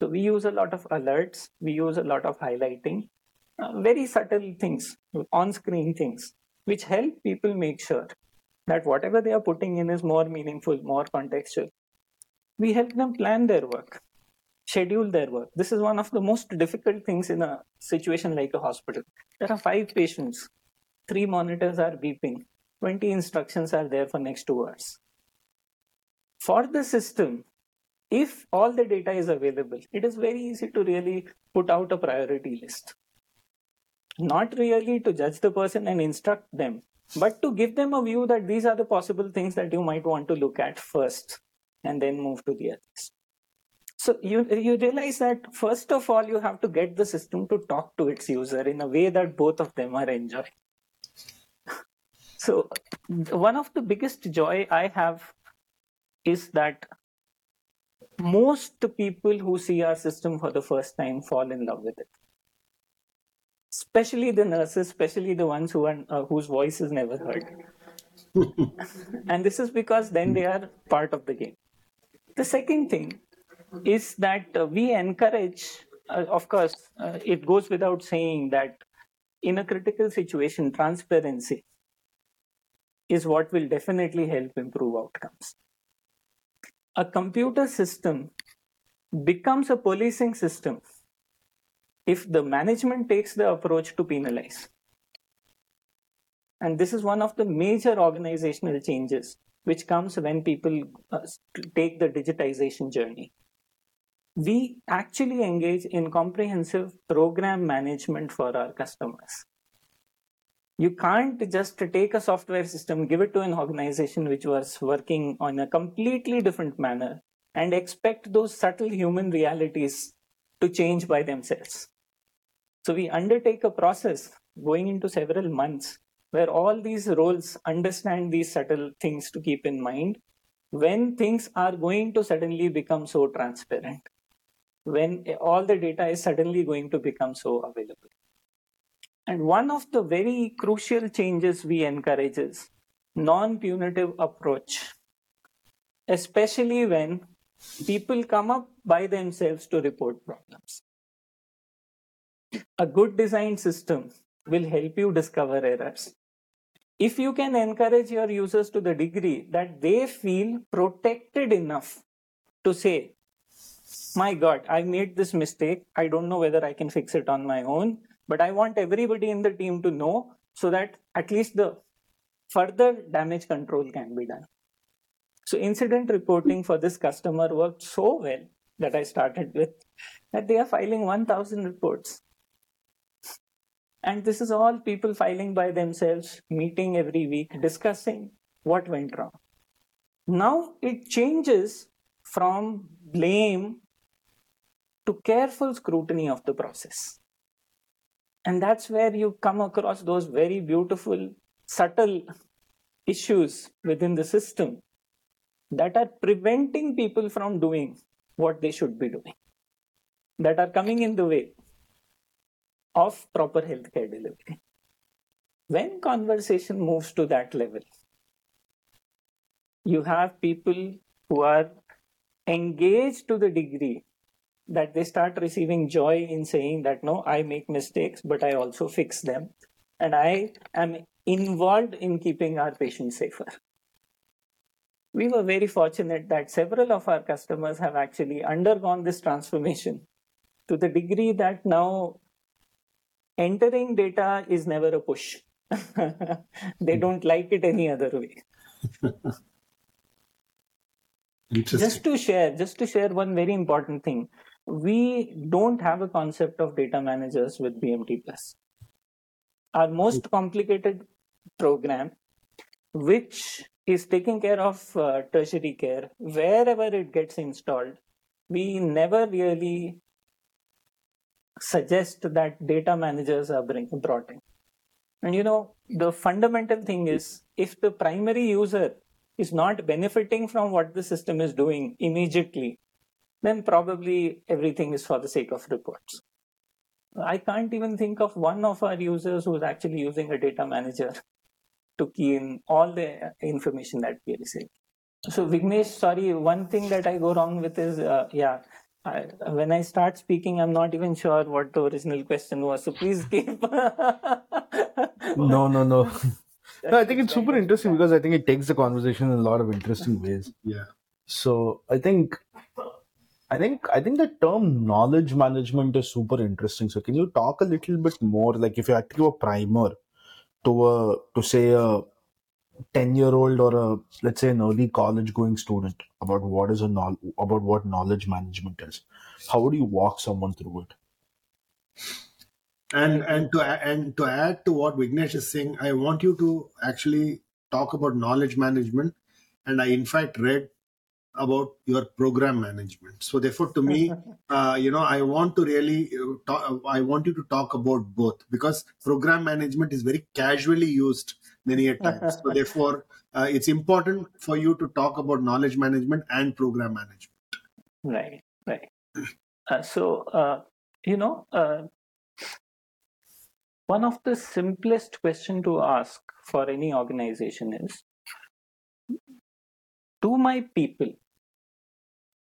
So we use a lot of alerts. We use a lot of highlighting uh, very subtle things on screen things which help people make sure that whatever they are putting in is more meaningful more contextual. We help them plan their work schedule their work. This is one of the most difficult things in a situation like a hospital. There are five patients, three monitors are beeping, 20 instructions are there for next two hours. For the system, if all the data is available, it is very easy to really put out a priority list. Not really to judge the person and instruct them, but to give them a view that these are the possible things that you might want to look at first and then move to the others. So you you realize that first of all you have to get the system to talk to its user in a way that both of them are enjoying. so one of the biggest joy I have is that most people who see our system for the first time fall in love with it. especially the nurses, especially the ones who are uh, whose voice is never heard. and this is because then they are part of the game. The second thing is that uh, we encourage, uh, of course, uh, it goes without saying that in a critical situation, transparency is what will definitely help improve outcomes. A computer system becomes a policing system if the management takes the approach to penalize. And this is one of the major organizational changes which comes when people uh, take the digitization journey. We actually engage in comprehensive program management for our customers. You can't just take a software system, give it to an organization which was working on a completely different manner, and expect those subtle human realities to change by themselves. So we undertake a process going into several months where all these roles understand these subtle things to keep in mind when things are going to suddenly become so transparent, when all the data is suddenly going to become so available. And one of the very crucial changes we encourage is non-punitive approach, especially when people come up by themselves to report problems. A good design system will help you discover errors. If you can encourage your users to the degree that they feel protected enough to say, my God, I made this mistake. I don't know whether I can fix it on my own, but I want everybody in the team to know so that at least the further damage control can be done. So incident reporting for this customer worked so well that I started with that they are filing 1000 reports. And this is all people filing by themselves, meeting every week, discussing what went wrong. Now it changes from blame to careful scrutiny of the process. And that's where you come across those very beautiful, subtle issues within the system that are preventing people from doing what they should be doing, that are coming in the way of proper healthcare delivery. When conversation moves to that level, you have people who are engaged to the degree that they start receiving joy in saying that no, I make mistakes, but I also fix them. And I am involved in keeping our patients safer we were very fortunate that several of our customers have actually undergone this transformation to the degree that now entering data is never a push. they don't like it any other way. just to share, just to share one very important thing. We don't have a concept of data managers with BMT Plus. Our most complicated program, which is taking care of uh, tertiary care wherever it gets installed. We never really suggest that data managers are bring, brought in. And you know, the fundamental thing is if the primary user is not benefiting from what the system is doing immediately, then probably everything is for the sake of reports. I can't even think of one of our users who's actually using a data manager to key in all the information that we receive. So Vignesh, sorry, one thing that I go wrong with is, uh, yeah, I, when I start speaking, I'm not even sure what the original question was. So please keep. no, no, no. no, I think it's super interesting because I think it takes the conversation in a lot of interesting ways. Yeah. So I think, I think, I think the term knowledge management is super interesting. So can you talk a little bit more, like if you had to give a primer to a to say a 10 year old or a let's say an early college going student about what is a about what knowledge management is how would you walk someone through it? And and to and to add to what vignesh is saying i want you to actually talk about knowledge management. And i in fact read about your program management. So therefore, to me, uh, you know, I want to really uh, talk, I want you to talk about both because program management is very casually used many a times. so therefore, uh, it's important for you to talk about knowledge management and program management. Right, right. Uh, so uh, you know, uh, one of the simplest question to ask for any organization is do my people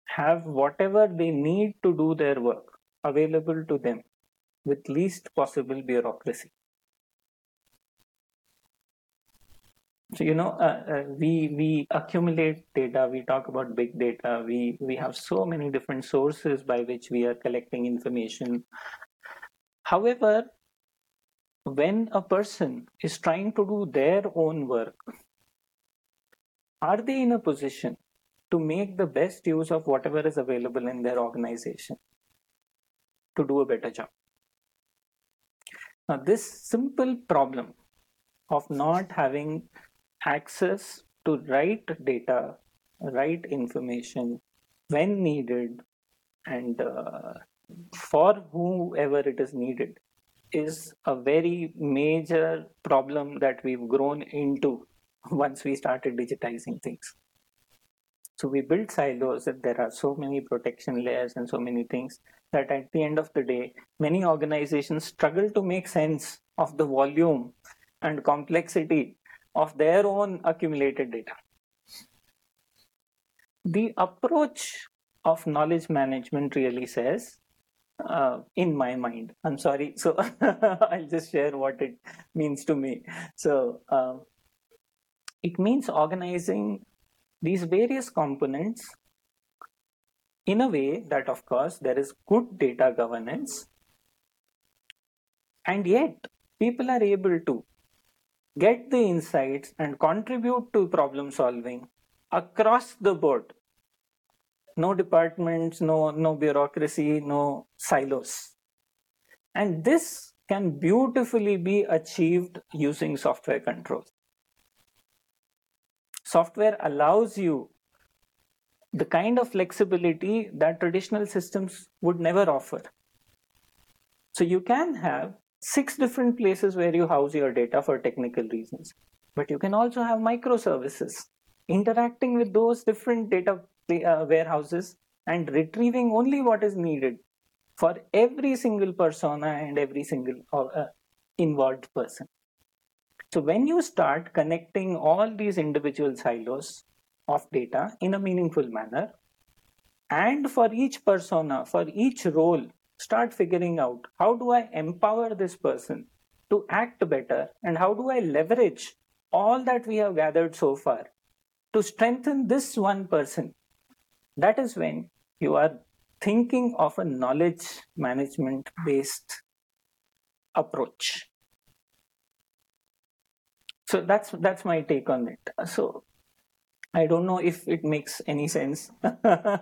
have whatever they need to do their work available to them with least possible bureaucracy. So you know uh, uh, we we accumulate data we talk about big data we we have so many different sources by which we are collecting information. However when a person is trying to do their own work are they in a position to make the best use of whatever is available in their organization to do a better job? Now this simple problem of not having access to right data, right information when needed, and uh, for whoever it is needed is a very major problem that we've grown into once we started digitizing things. So we built silos that there are so many protection layers and so many things that at the end of the day, many organizations struggle to make sense of the volume and complexity of their own accumulated data. The approach of knowledge management really says, uh, in my mind, I'm sorry, so I'll just share what it means to me. So, uh, it means organizing these various components in a way that, of course, there is good data governance, and yet people are able to get the insights and contribute to problem solving across the board. No departments no no bureaucracy no silos. And this can beautifully be achieved using software control software allows you the kind of flexibility that traditional systems would never offer so you can have six different places where you house your data for technical reasons. But you can also have microservices interacting with those different data uh, warehouses and retrieving only what is needed for every single persona and every single uh, involved person. So when you start connecting all these individual silos of data in a meaningful manner, and for each persona, for each role start figuring out how do I empower this person to act better and how do I leverage all that we have gathered so far to strengthen this one person. That is when you are thinking of a knowledge management based approach. So that's that's my take on it. So I don't know if it makes any sense. yeah,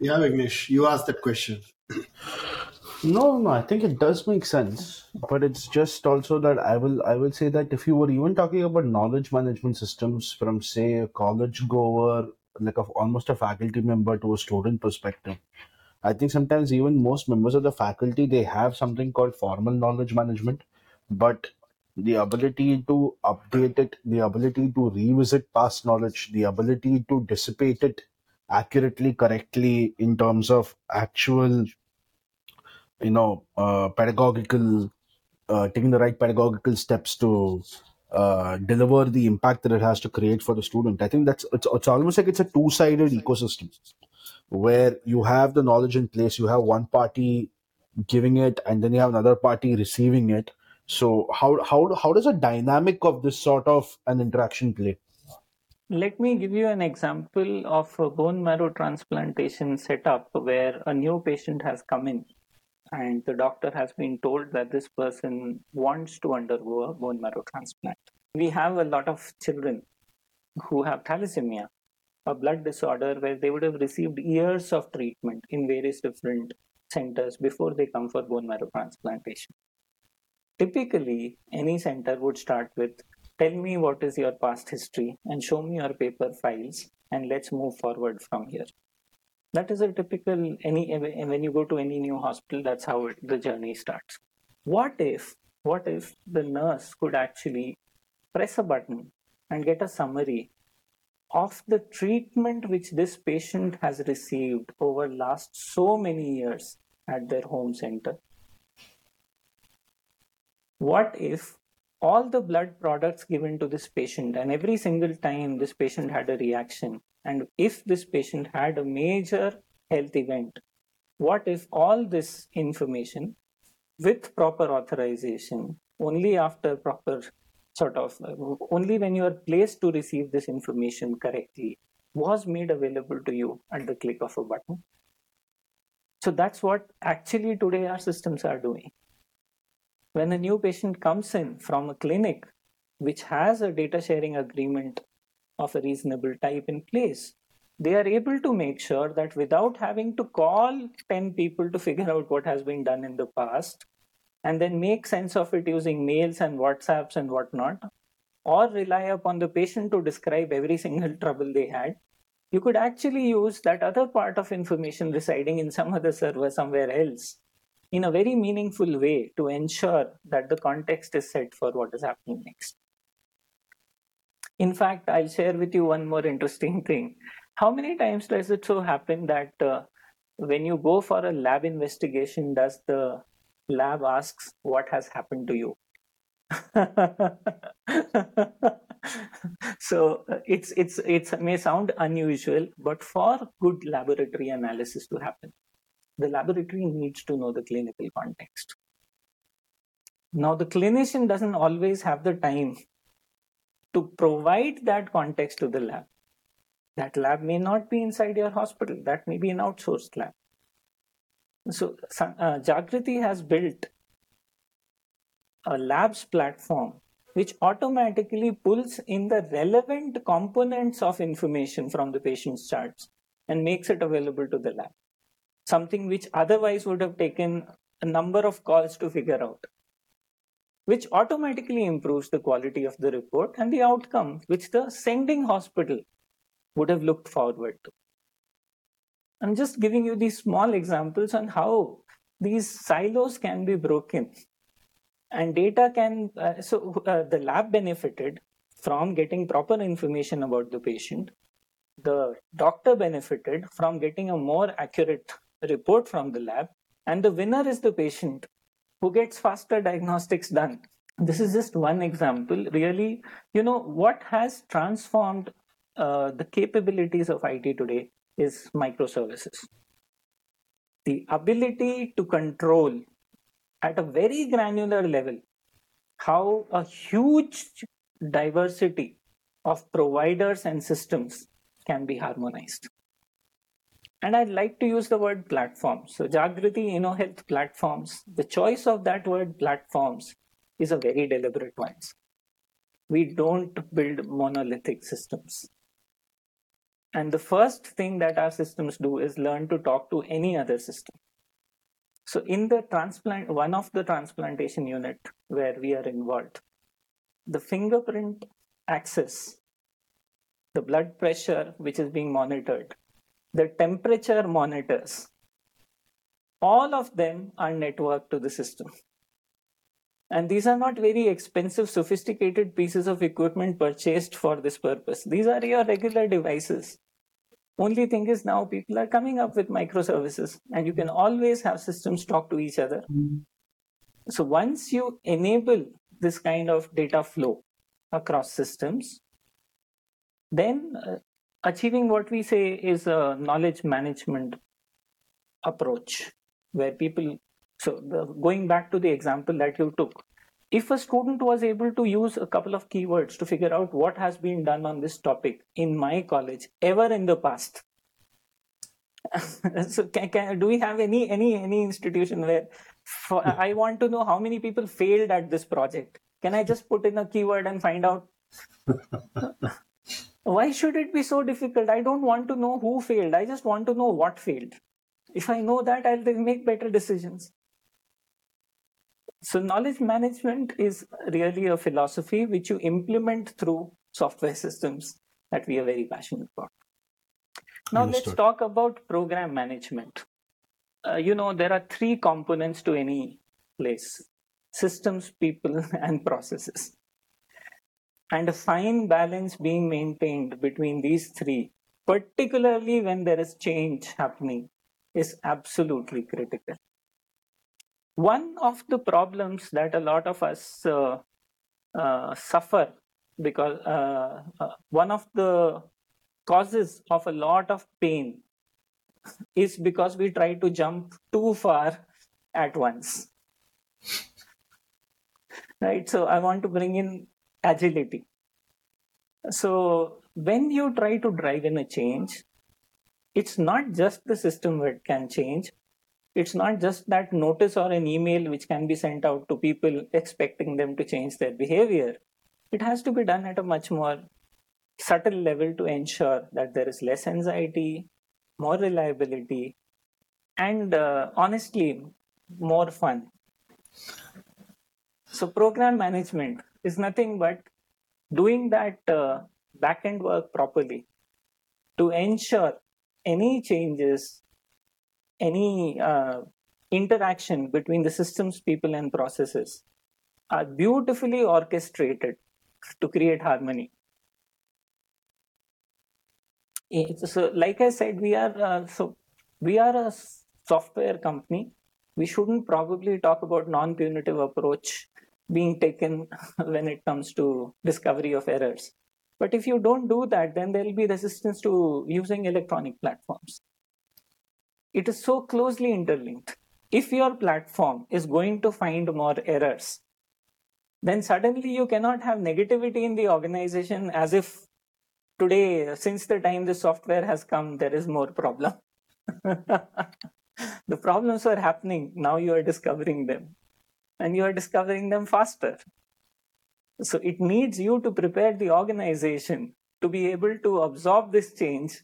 Vignesh, you asked that question. No, no, I think it does make sense, but it's just also that I will I will say that if you were even talking about knowledge management systems from say a college goer, like a, almost a faculty member to a student perspective, I think sometimes even most members of the faculty they have something called formal knowledge management, but the ability to update it, the ability to revisit past knowledge, the ability to dissipate it accurately, correctly in terms of actual, you know, uh, pedagogical, uh, taking the right pedagogical steps to uh, deliver the impact that it has to create for the student. I think that's it's, it's almost like it's a two-sided ecosystem where you have the knowledge in place, you have one party giving it, and then you have another party receiving it so how how how does a dynamic of this sort of an interaction play? Let me give you an example of a bone marrow transplantation setup where a new patient has come in and the doctor has been told that this person wants to undergo a bone marrow transplant. We have a lot of children who have thalassemia, a blood disorder where they would have received years of treatment in various different centers before they come for bone marrow transplantation. Typically, any center would start with tell me what is your past history and show me your paper files and let's move forward from here. That is a typical any when you go to any new hospital, that's how it, the journey starts. What if what if the nurse could actually press a button and get a summary of the treatment which this patient has received over last so many years at their home center what if all the blood products given to this patient and every single time this patient had a reaction? And if this patient had a major health event what if all this information with proper authorization only after proper sort of only when you are placed to receive this information correctly was made available to you at the click of a button? So that's what actually today our systems are doing when a new patient comes in from a clinic which has a data sharing agreement of a reasonable type in place, they are able to make sure that without having to call 10 people to figure out what has been done in the past and then make sense of it using mails and WhatsApps and whatnot, or rely upon the patient to describe every single trouble they had, you could actually use that other part of information residing in some other server somewhere else in a very meaningful way to ensure that the context is set for what is happening next. In fact, I'll share with you one more interesting thing. How many times does it so happen that uh, when you go for a lab investigation, does the lab asks what has happened to you? so uh, it's it's it may sound unusual, but for good laboratory analysis to happen, the laboratory needs to know the clinical context. Now, the clinician doesn't always have the time to provide that context to the lab. That lab may not be inside your hospital, that may be an outsourced lab. So, uh, Jagriti has built a labs platform which automatically pulls in the relevant components of information from the patient's charts and makes it available to the lab something which otherwise would have taken a number of calls to figure out, which automatically improves the quality of the report and the outcome which the sending hospital would have looked forward to. I'm just giving you these small examples on how these silos can be broken and data can uh, so uh, the lab benefited from getting proper information about the patient the doctor benefited from getting a more accurate report from the lab, and the winner is the patient who gets faster diagnostics done. This is just one example. Really, you know, what has transformed uh, the capabilities of IT today is microservices. The ability to control at a very granular level how a huge diversity of providers and systems can be harmonized. And I'd like to use the word platforms. So Jagriti InnoHealth platforms, the choice of that word platforms is a very deliberate one. We don't build monolithic systems. And the first thing that our systems do is learn to talk to any other system. So in the transplant, one of the transplantation unit where we are involved, the fingerprint access, the blood pressure which is being monitored, the temperature monitors, all of them are networked to the system. And these are not very expensive, sophisticated pieces of equipment purchased for this purpose. These are your regular devices. Only thing is now people are coming up with microservices and you can always have systems talk to each other. Mm-hmm. So once you enable this kind of data flow across systems, then uh, achieving what we say is a knowledge management approach where people so the, going back to the example that you took if a student was able to use a couple of keywords to figure out what has been done on this topic in my college ever in the past so can, can, do we have any any any institution where for, hmm. i want to know how many people failed at this project? Can i just put in a keyword and find out why should it be so difficult? I don't want to know who failed. I just want to know what failed. If I know that, I'll make better decisions. So, knowledge management is really a philosophy which you implement through software systems that we are very passionate about. Now, Understood. let's talk about program management. Uh, you know, there are three components to any place systems, people, and processes and a fine balance being maintained between these three, particularly when there is change happening, is absolutely critical. one of the problems that a lot of us uh, uh, suffer because uh, uh, one of the causes of a lot of pain is because we try to jump too far at once right so i want to bring in agility. So when you try to drive in a change it's not just the system that can change. It's not just that notice or an email which can be sent out to people expecting them to change their behavior. It has to be done at a much more subtle level to ensure that there is less anxiety more reliability and uh, honestly more fun. So program management is nothing but doing that uh, back end work properly to ensure any changes any uh, interaction between the systems people and processes are beautifully orchestrated to create harmony. So like i said we are uh, so we are a software company. We shouldn't probably talk about non-punitive approach being taken when it comes to discovery of errors. But if you don't do that then there will be resistance to using electronic platforms. It is so closely interlinked. If your platform is going to find more errors then suddenly you cannot have negativity in the organization as if today since the time the software has come there is more problem. The problems are happening. Now you are discovering them and you are discovering them faster. So it needs you to prepare the organization to be able to absorb this change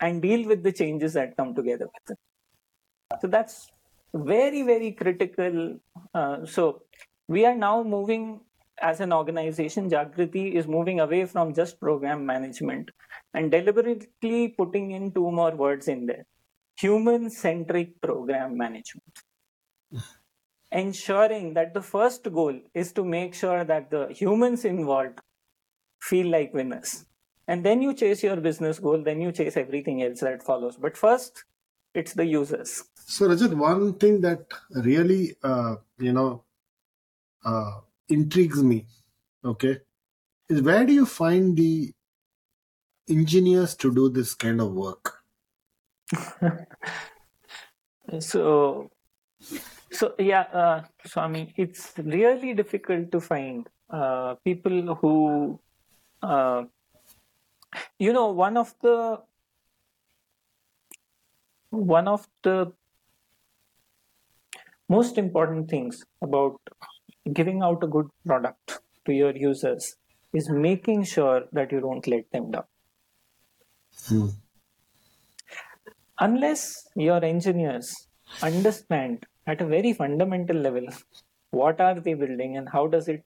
and deal with the changes that come together with it. So that's very very critical. Uh, so we are now moving as an organization, Jagriti is moving away from just program management and deliberately putting in two more words in there. Human centric program management. Ensuring that the first goal is to make sure that the humans involved feel like winners. And then you chase your business goal, then you chase everything else that follows. But first, it's the users. So, Rajat, one thing that really, uh, you know, uh, intrigues me okay is where do you find the engineers to do this kind of work so so yeah uh, so i mean it's really difficult to find uh, people who uh, you know one of the one of the most important things about giving out a good product to your users is making sure that you don't let them down. Hmm. Unless your engineers understand at a very fundamental level what are they building and how does it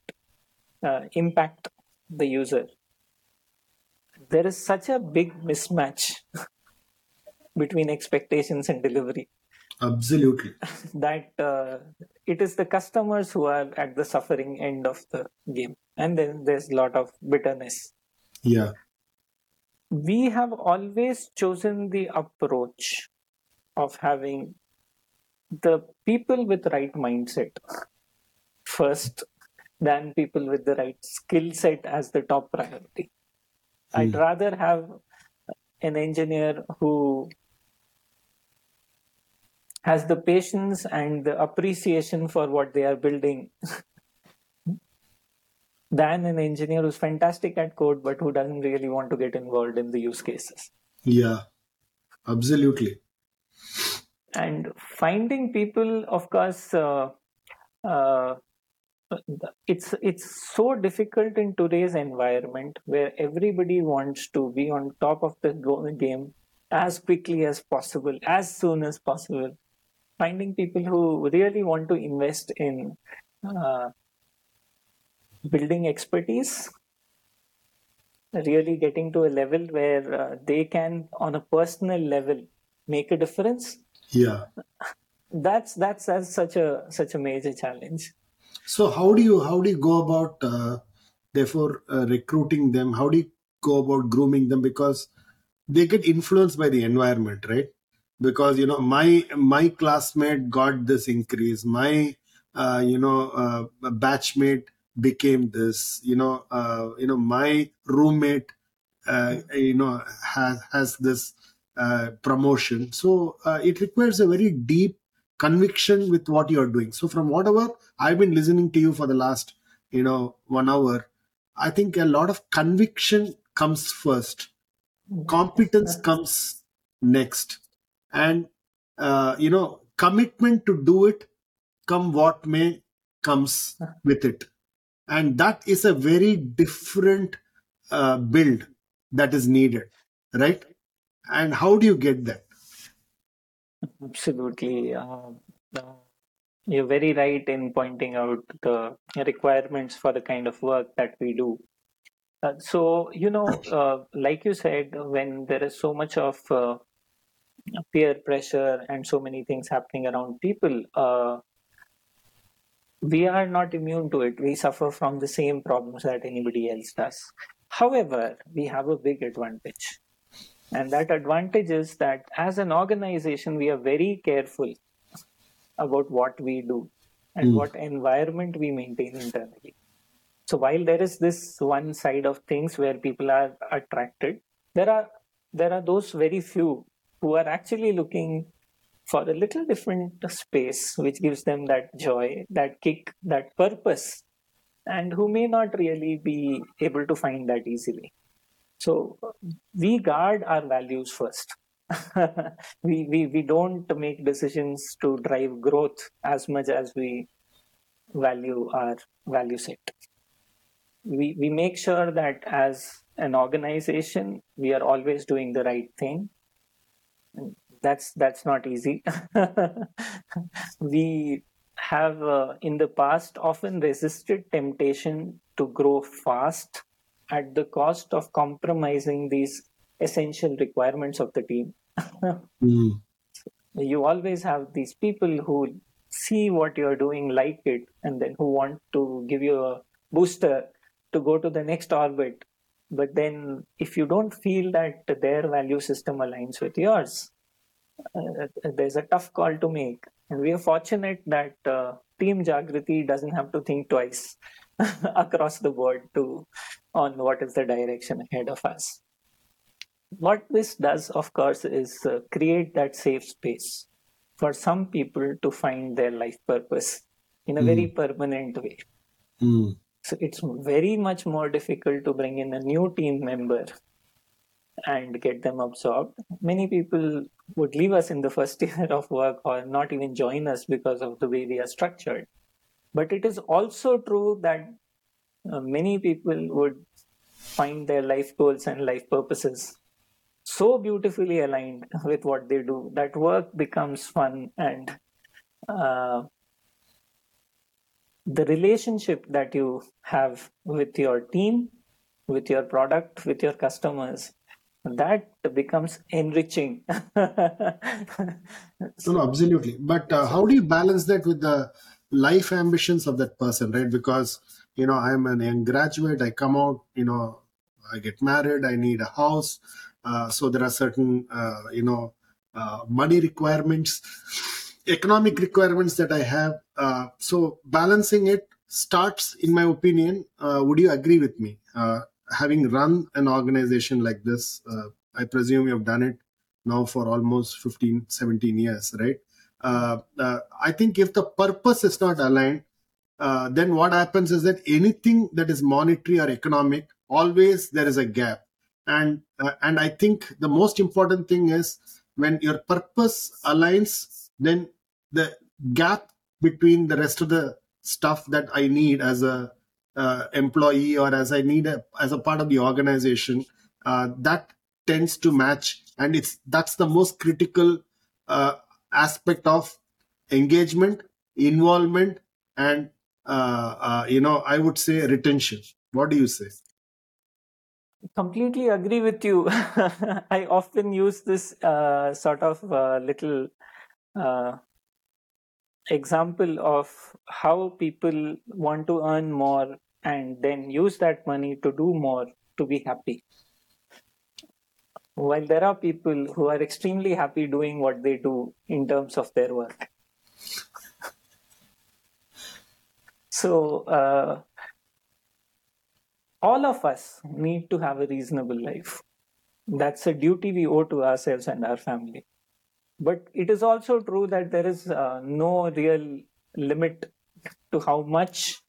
uh, impact the user, there is such a big mismatch between expectations and delivery. Absolutely. That uh, it is the customers who are at the suffering end of the game. And then there's a lot of bitterness. Yeah. We have always chosen the approach of having the people with right mindset first than people with the right skill set as the top priority hmm. i'd rather have an engineer who has the patience and the appreciation for what they are building than an engineer who's fantastic at code but who doesn't really want to get involved in the use cases. Yeah, absolutely. And finding people, of course, uh, uh, it's it's so difficult in today's environment where everybody wants to be on top of the game as quickly as possible, as soon as possible. Finding people who really want to invest in uh, building expertise really getting to a level where uh, they can on a personal level make a difference yeah. That's that's, that's such a such a major challenge. So how do you how do you go about uh, therefore uh, recruiting them? How do you go about grooming them? Because they get influenced by the environment right? Because you know my my classmate got this increase. My uh, you know uh, batchmate became this. You know uh, you know my roommate uh, you know has has this uh, promotion. So uh, it requires a very deep conviction with what you are doing. So from whatever i've been listening to you for the last you know one hour. I think a lot of conviction comes first. Competence comes next. And uh, you know commitment to do it come what may comes with it. And that is a very different uh, build that is needed right and how do you get that Absolutely. Uh, uh, you're very right in pointing out the requirements for the kind of work that we do. Uh, so, you know, uh, like you said, when there is so much of uh, peer pressure and so many things happening around people, uh, we are not immune to it. We suffer from the same problems that anybody else does. However, we have a big advantage. And that advantage is that as an organization, we are very careful about what we do and Mm. what environment we maintain internally. So while there is this one side of things where people are attracted, there are there are those very few who are actually looking for a little different space which gives them that joy, that kick, that purpose, and who may not really be able to find that easily. So we guard our values first. we, we we don't make decisions to drive growth as much as we value our value set. We we make sure that as an organization we are always doing the right thing. That's that's not easy. we have uh, in the past often resisted temptation to grow fast at the cost of compromising these essential requirements of the team. Mm. you always have these people who see what you're doing, like it, and then who want to give you a booster to go to the next orbit. But then, if you don't feel that their value system aligns with yours, uh, there's a tough call to make. And we are fortunate that uh, Team Jagriti doesn't have to think twice across the board to on what is the direction ahead of us. What this does, of course, is uh, create that safe space for some people to find their life purpose in a very permanent way. Mm. So it's very much more difficult to bring in a new team member and get them absorbed. Many people would leave us in the first year of work or not even join us because of the way we are structured. But it is also true that uh, many people would find their life goals and life purposes so beautifully aligned with what they do that work becomes fun and uh, the relationship that you have with your team with your product with your customers that becomes enriching No, no, absolutely. But uh, how do you balance that with the life ambitions of that person, right? Because, you know, I'm an young graduate, I come out, you know, I get married, I need a house. Uh, so there are certain, uh, you know, uh, money requirements, economic requirements that I have. Uh, so balancing it starts, in my opinion, uh, would you agree with me? Uh, having run an organization like this, I presume you've done it now for almost 15 17 years right i think if the purpose is not aligned uh, then what happens is that anything that is monetary or economic always there is a gap. And uh, and i think the most important thing is when your purpose aligns then the gap between the rest of the stuff that i need as a uh, employee or as i need a, as a part of the organization uh, that tends to match. And it's that's the most critical uh, aspect of engagement involvement and uh, uh, you know i would say retention. What do you say? Completely agree with you. I often use this uh, sort of uh, little uh, example of how people want to earn more and then use that money to do more to be happy while there are people who are extremely happy doing what they do in terms of their work. So, uh, all of us need to have a reasonable life. That's a duty we owe to ourselves and our family. But it is also true that there is uh, no real limit to how much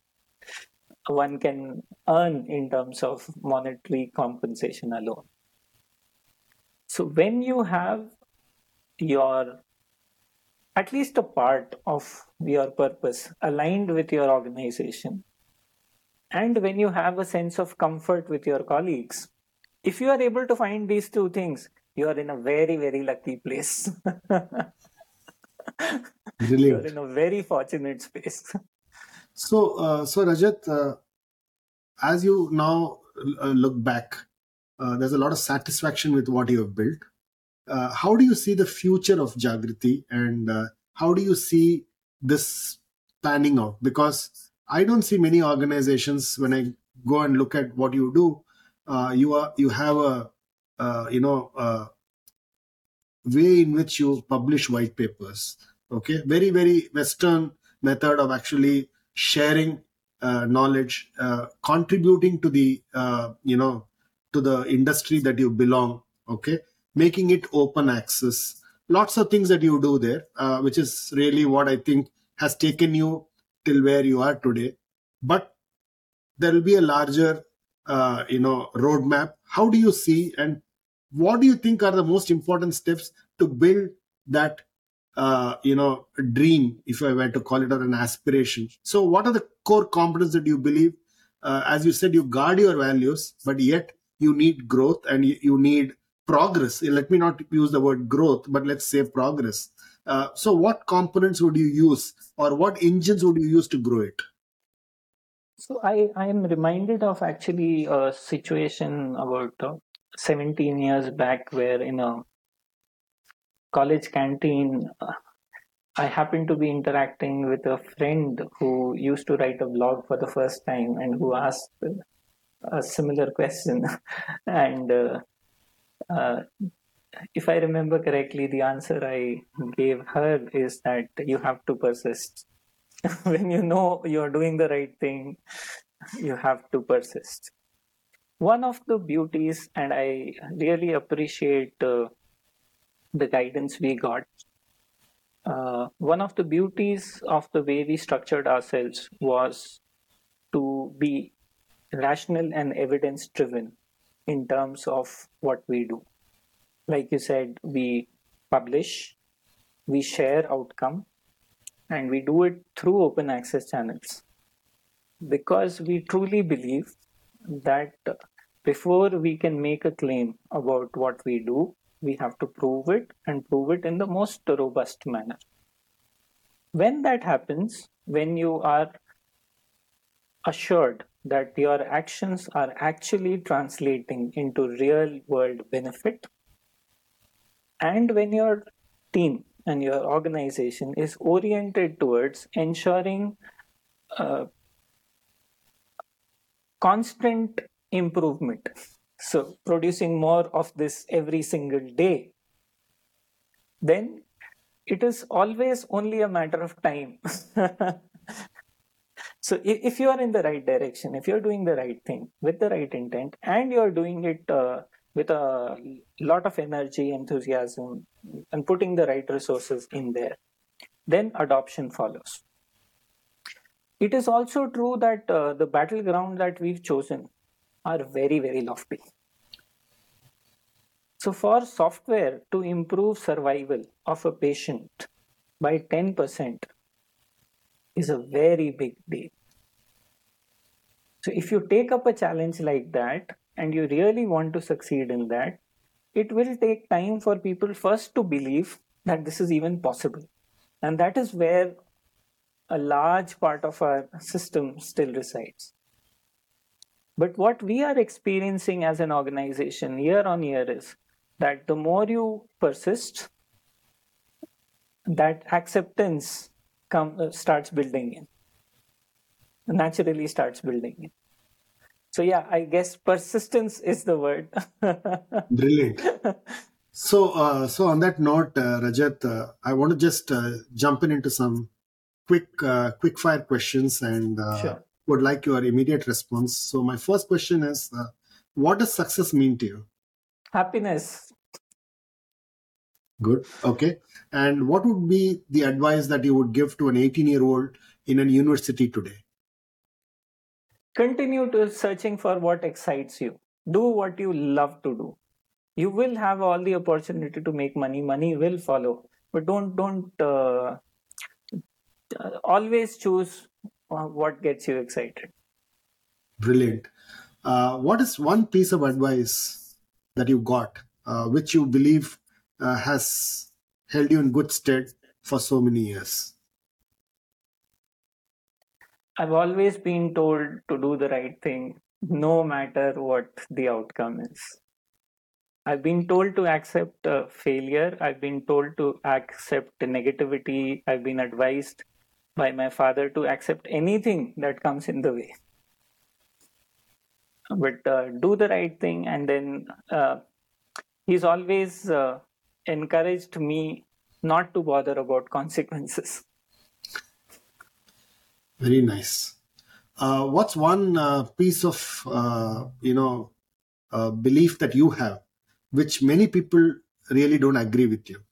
one can earn in terms of monetary compensation alone. So when you have your at least a part of your purpose aligned with your organization, and when you have a sense of comfort with your colleagues, if you are able to find these two things, you are in a very, very lucky place. You're in a very fortunate space. So, uh, so Rajat, uh, as you now uh, look back, uh, there's a lot of satisfaction with what you have built. Uh, how do you see the future of Jagriti, and uh, how do you see this panning out? Because I don't see many organizations when I go and look at what you do. you are you have a you know way in which you publish white papers. Okay, very very Western method of actually sharing uh, knowledge, uh, contributing to the uh, you know to the industry that you belong. Okay, making it open access. Lots of things that you do there, uh, which is really what I think has taken you till where you are today. But there will be a larger uh, you know roadmap. How do you see and what do you think are the most important steps to build that uh, you know dream if i were to call it or an aspiration so what are the core components that you believe uh, as you said you guard your values but yet you need growth and you, need progress. Let me not use the word growth but let's say progress. Uh, so what components would you use or what engines would you use to grow it? So i i am reminded of actually a situation about uh, 17 years back where in a college canteen, uh, I happened to be interacting with a friend who used to write a blog for the first time and who asked a similar question. and uh, uh, if I remember correctly, the answer I gave her is that you have to persist. when you know you're doing the right thing, you have to persist. One of the beauties, and I really appreciate uh, the guidance we got. Uh, one of the beauties of the way we structured ourselves was to be rational and evidence driven in terms of what we do. Like you said, we publish, we share outcome, and we do it through open access channels because we truly believe that before we can make a claim about what we do, we have to prove it and prove it in the most robust manner. When that happens, when you are assured that your actions are actually translating into real world benefit, and when your team and your organization is oriented towards ensuring uh, constant improvement so producing more of this every single day then it is always only a matter of time so if you are in the right direction if you're doing the right thing with the right intent and you're doing it uh, with a lot of energy enthusiasm and putting the right resources in there then adoption follows it is also true that uh, the battleground that we've chosen are very, very lofty. So, for software to improve survival of a patient by 10% is a very big deal. So, if you take up a challenge like that and you really want to succeed in that, it will take time for people first to believe that this is even possible. And that is where a large part of our system still resides. But what we are experiencing as an organization year on year is that the more you persist, that acceptance come, uh, starts building in, naturally starts building in. so yeah i guess persistence is the word Brilliant. So, uh, so on that note, uh, Rajat, uh, I want to just uh, jump in into some quick, uh, quick fire questions, and uh, sure would like your immediate response. So, my first question is, uh, what does success mean to you? happiness Good. Okay. And what would be the advice that you would give to an 18-year-old in an university today? Continue to searching for what excites you. Do what you love to do. You will have all the opportunity to make money. Money will follow. But don't don't uh, uh, always choose uh, what gets you excited. Brilliant. Uh, what is one piece of advice that you got, uh, which you believe uh, has held you in good stead for so many years? I've always been told to do the right thing no matter what the outcome is. I've been told to accept uh, failure. I've been told to accept negativity. I've been advised by my father to accept anything that comes in the way. But uh, do the right thing and then uh, he's always uh, encouraged me not to bother about consequences Very nice. Uh, what's one uh, piece of uh, you know uh, belief that you have, which many people really don't agree with you?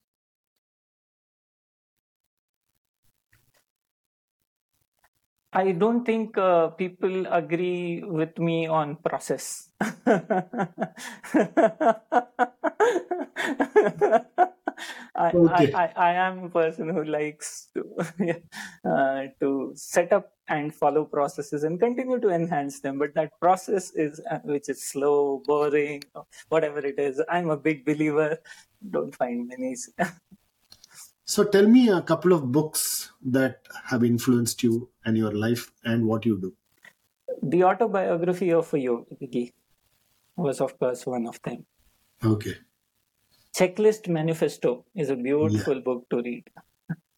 I don't think uh, people agree with me on process. I, Okay. I, I, I am a person who likes to uh, to set up and follow processes and continue to enhance them. But that process is uh, which is slow, boring, whatever it is. I'm a big believer. Don't find many. So tell me a couple of books that have influenced you and your life and what you do. the autobiography of a yogi was, of course, one of them. Okay. Checklist Manifesto is a beautiful book to read.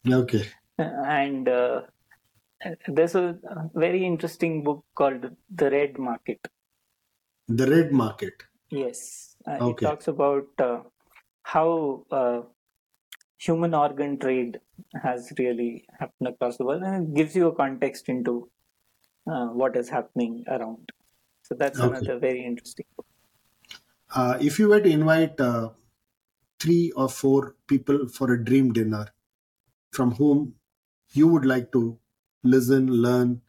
Okay. And uh, there's a very interesting book called The Red Market. The Red Market. Yes, uh, Okay. it talks about uh, how uh, human organ trade has really happened across the world and it gives you a context into uh, what is happening around. So that's Okay. another very interesting book. Uh, if you were to invite uh, three or four people for a dream dinner from whom you would like to listen, learn,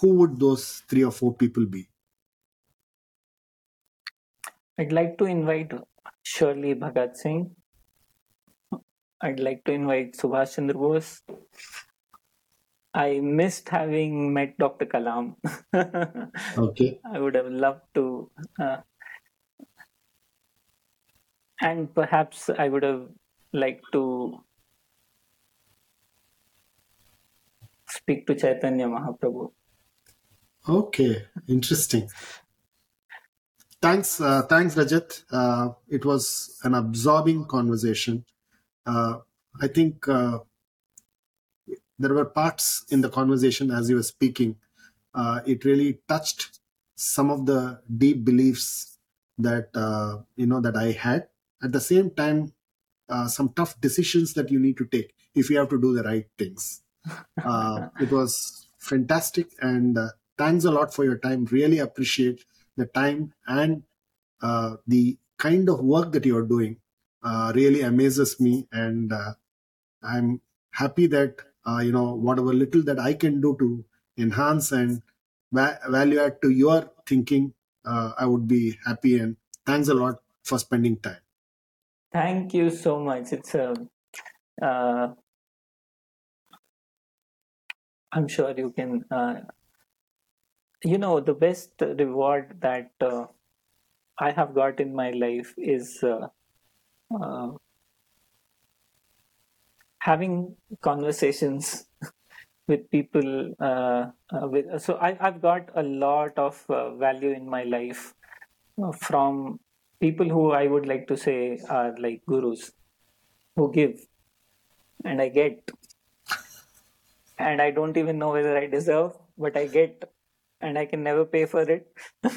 who would those three or four people be? I'd like to invite Shaheed Bhagat Singh. I'd like to invite Subhash Chandra Bose. I missed having met Dr. Kalam. Okay. I would have loved to, uh, and perhaps I would have liked to speak to Chaitanya Mahaprabhu. Okay. Interesting. Thanks, uh, thanks, Rajat. Uh, it was an absorbing conversation. Uh, I think uh, there were parts in the conversation as you were speaking. Uh, it really touched some of the deep beliefs that uh, you know that I had. At the same time, uh, some tough decisions that you need to take if you have to do the right things. Uh, it was fantastic, and uh, thanks a lot for your time. Really appreciate the time and uh, the kind of work that you are doing. Uh, really amazes me, and uh, I'm happy that uh, you know whatever little that I can do to enhance and va- value add to your thinking. Uh, I would be happy, and thanks a lot for spending time. Thank you so much. It's a, uh, I'm sure you can, uh, you know, the best reward that uh, I have got in my life is uh, uh, having conversations with people. Uh, uh, with, so I, I've got a lot of uh, value in my life uh, from people who I would like to say are like gurus who give and I get and I don't even know whether I deserve but I get and I can never pay for it.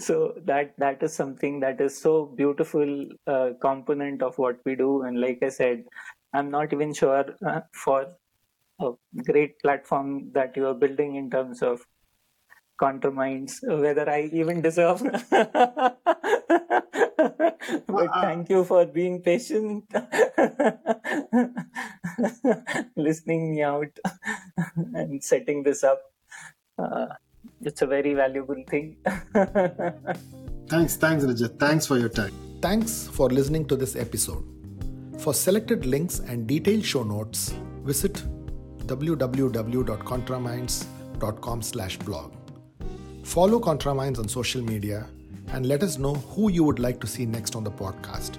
so that that is something that is so beautiful uh, component of what we do. And like I said, I'm not even sure uh, for a great platform that you are building in terms of Contraminds, whether I even deserve. but thank you for being patient, listening me out, and setting this up. Uh, it's a very valuable thing. thanks, thanks, Rajat. Thanks for your time. Thanks for listening to this episode. For selected links and detailed show notes, visit www.contraminds.com slash blog. Follow Contraminds on social media and let us know who you would like to see next on the podcast.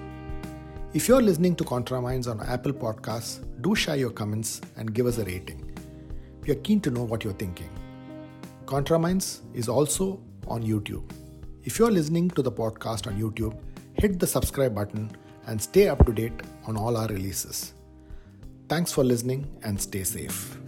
If you're listening to Contraminds on Apple Podcasts, do share your comments and give us a rating. We are keen to know what you're thinking. Contraminds is also on YouTube. If you're listening to the podcast on YouTube, hit the subscribe button and stay up to date on all our releases. Thanks for listening and stay safe.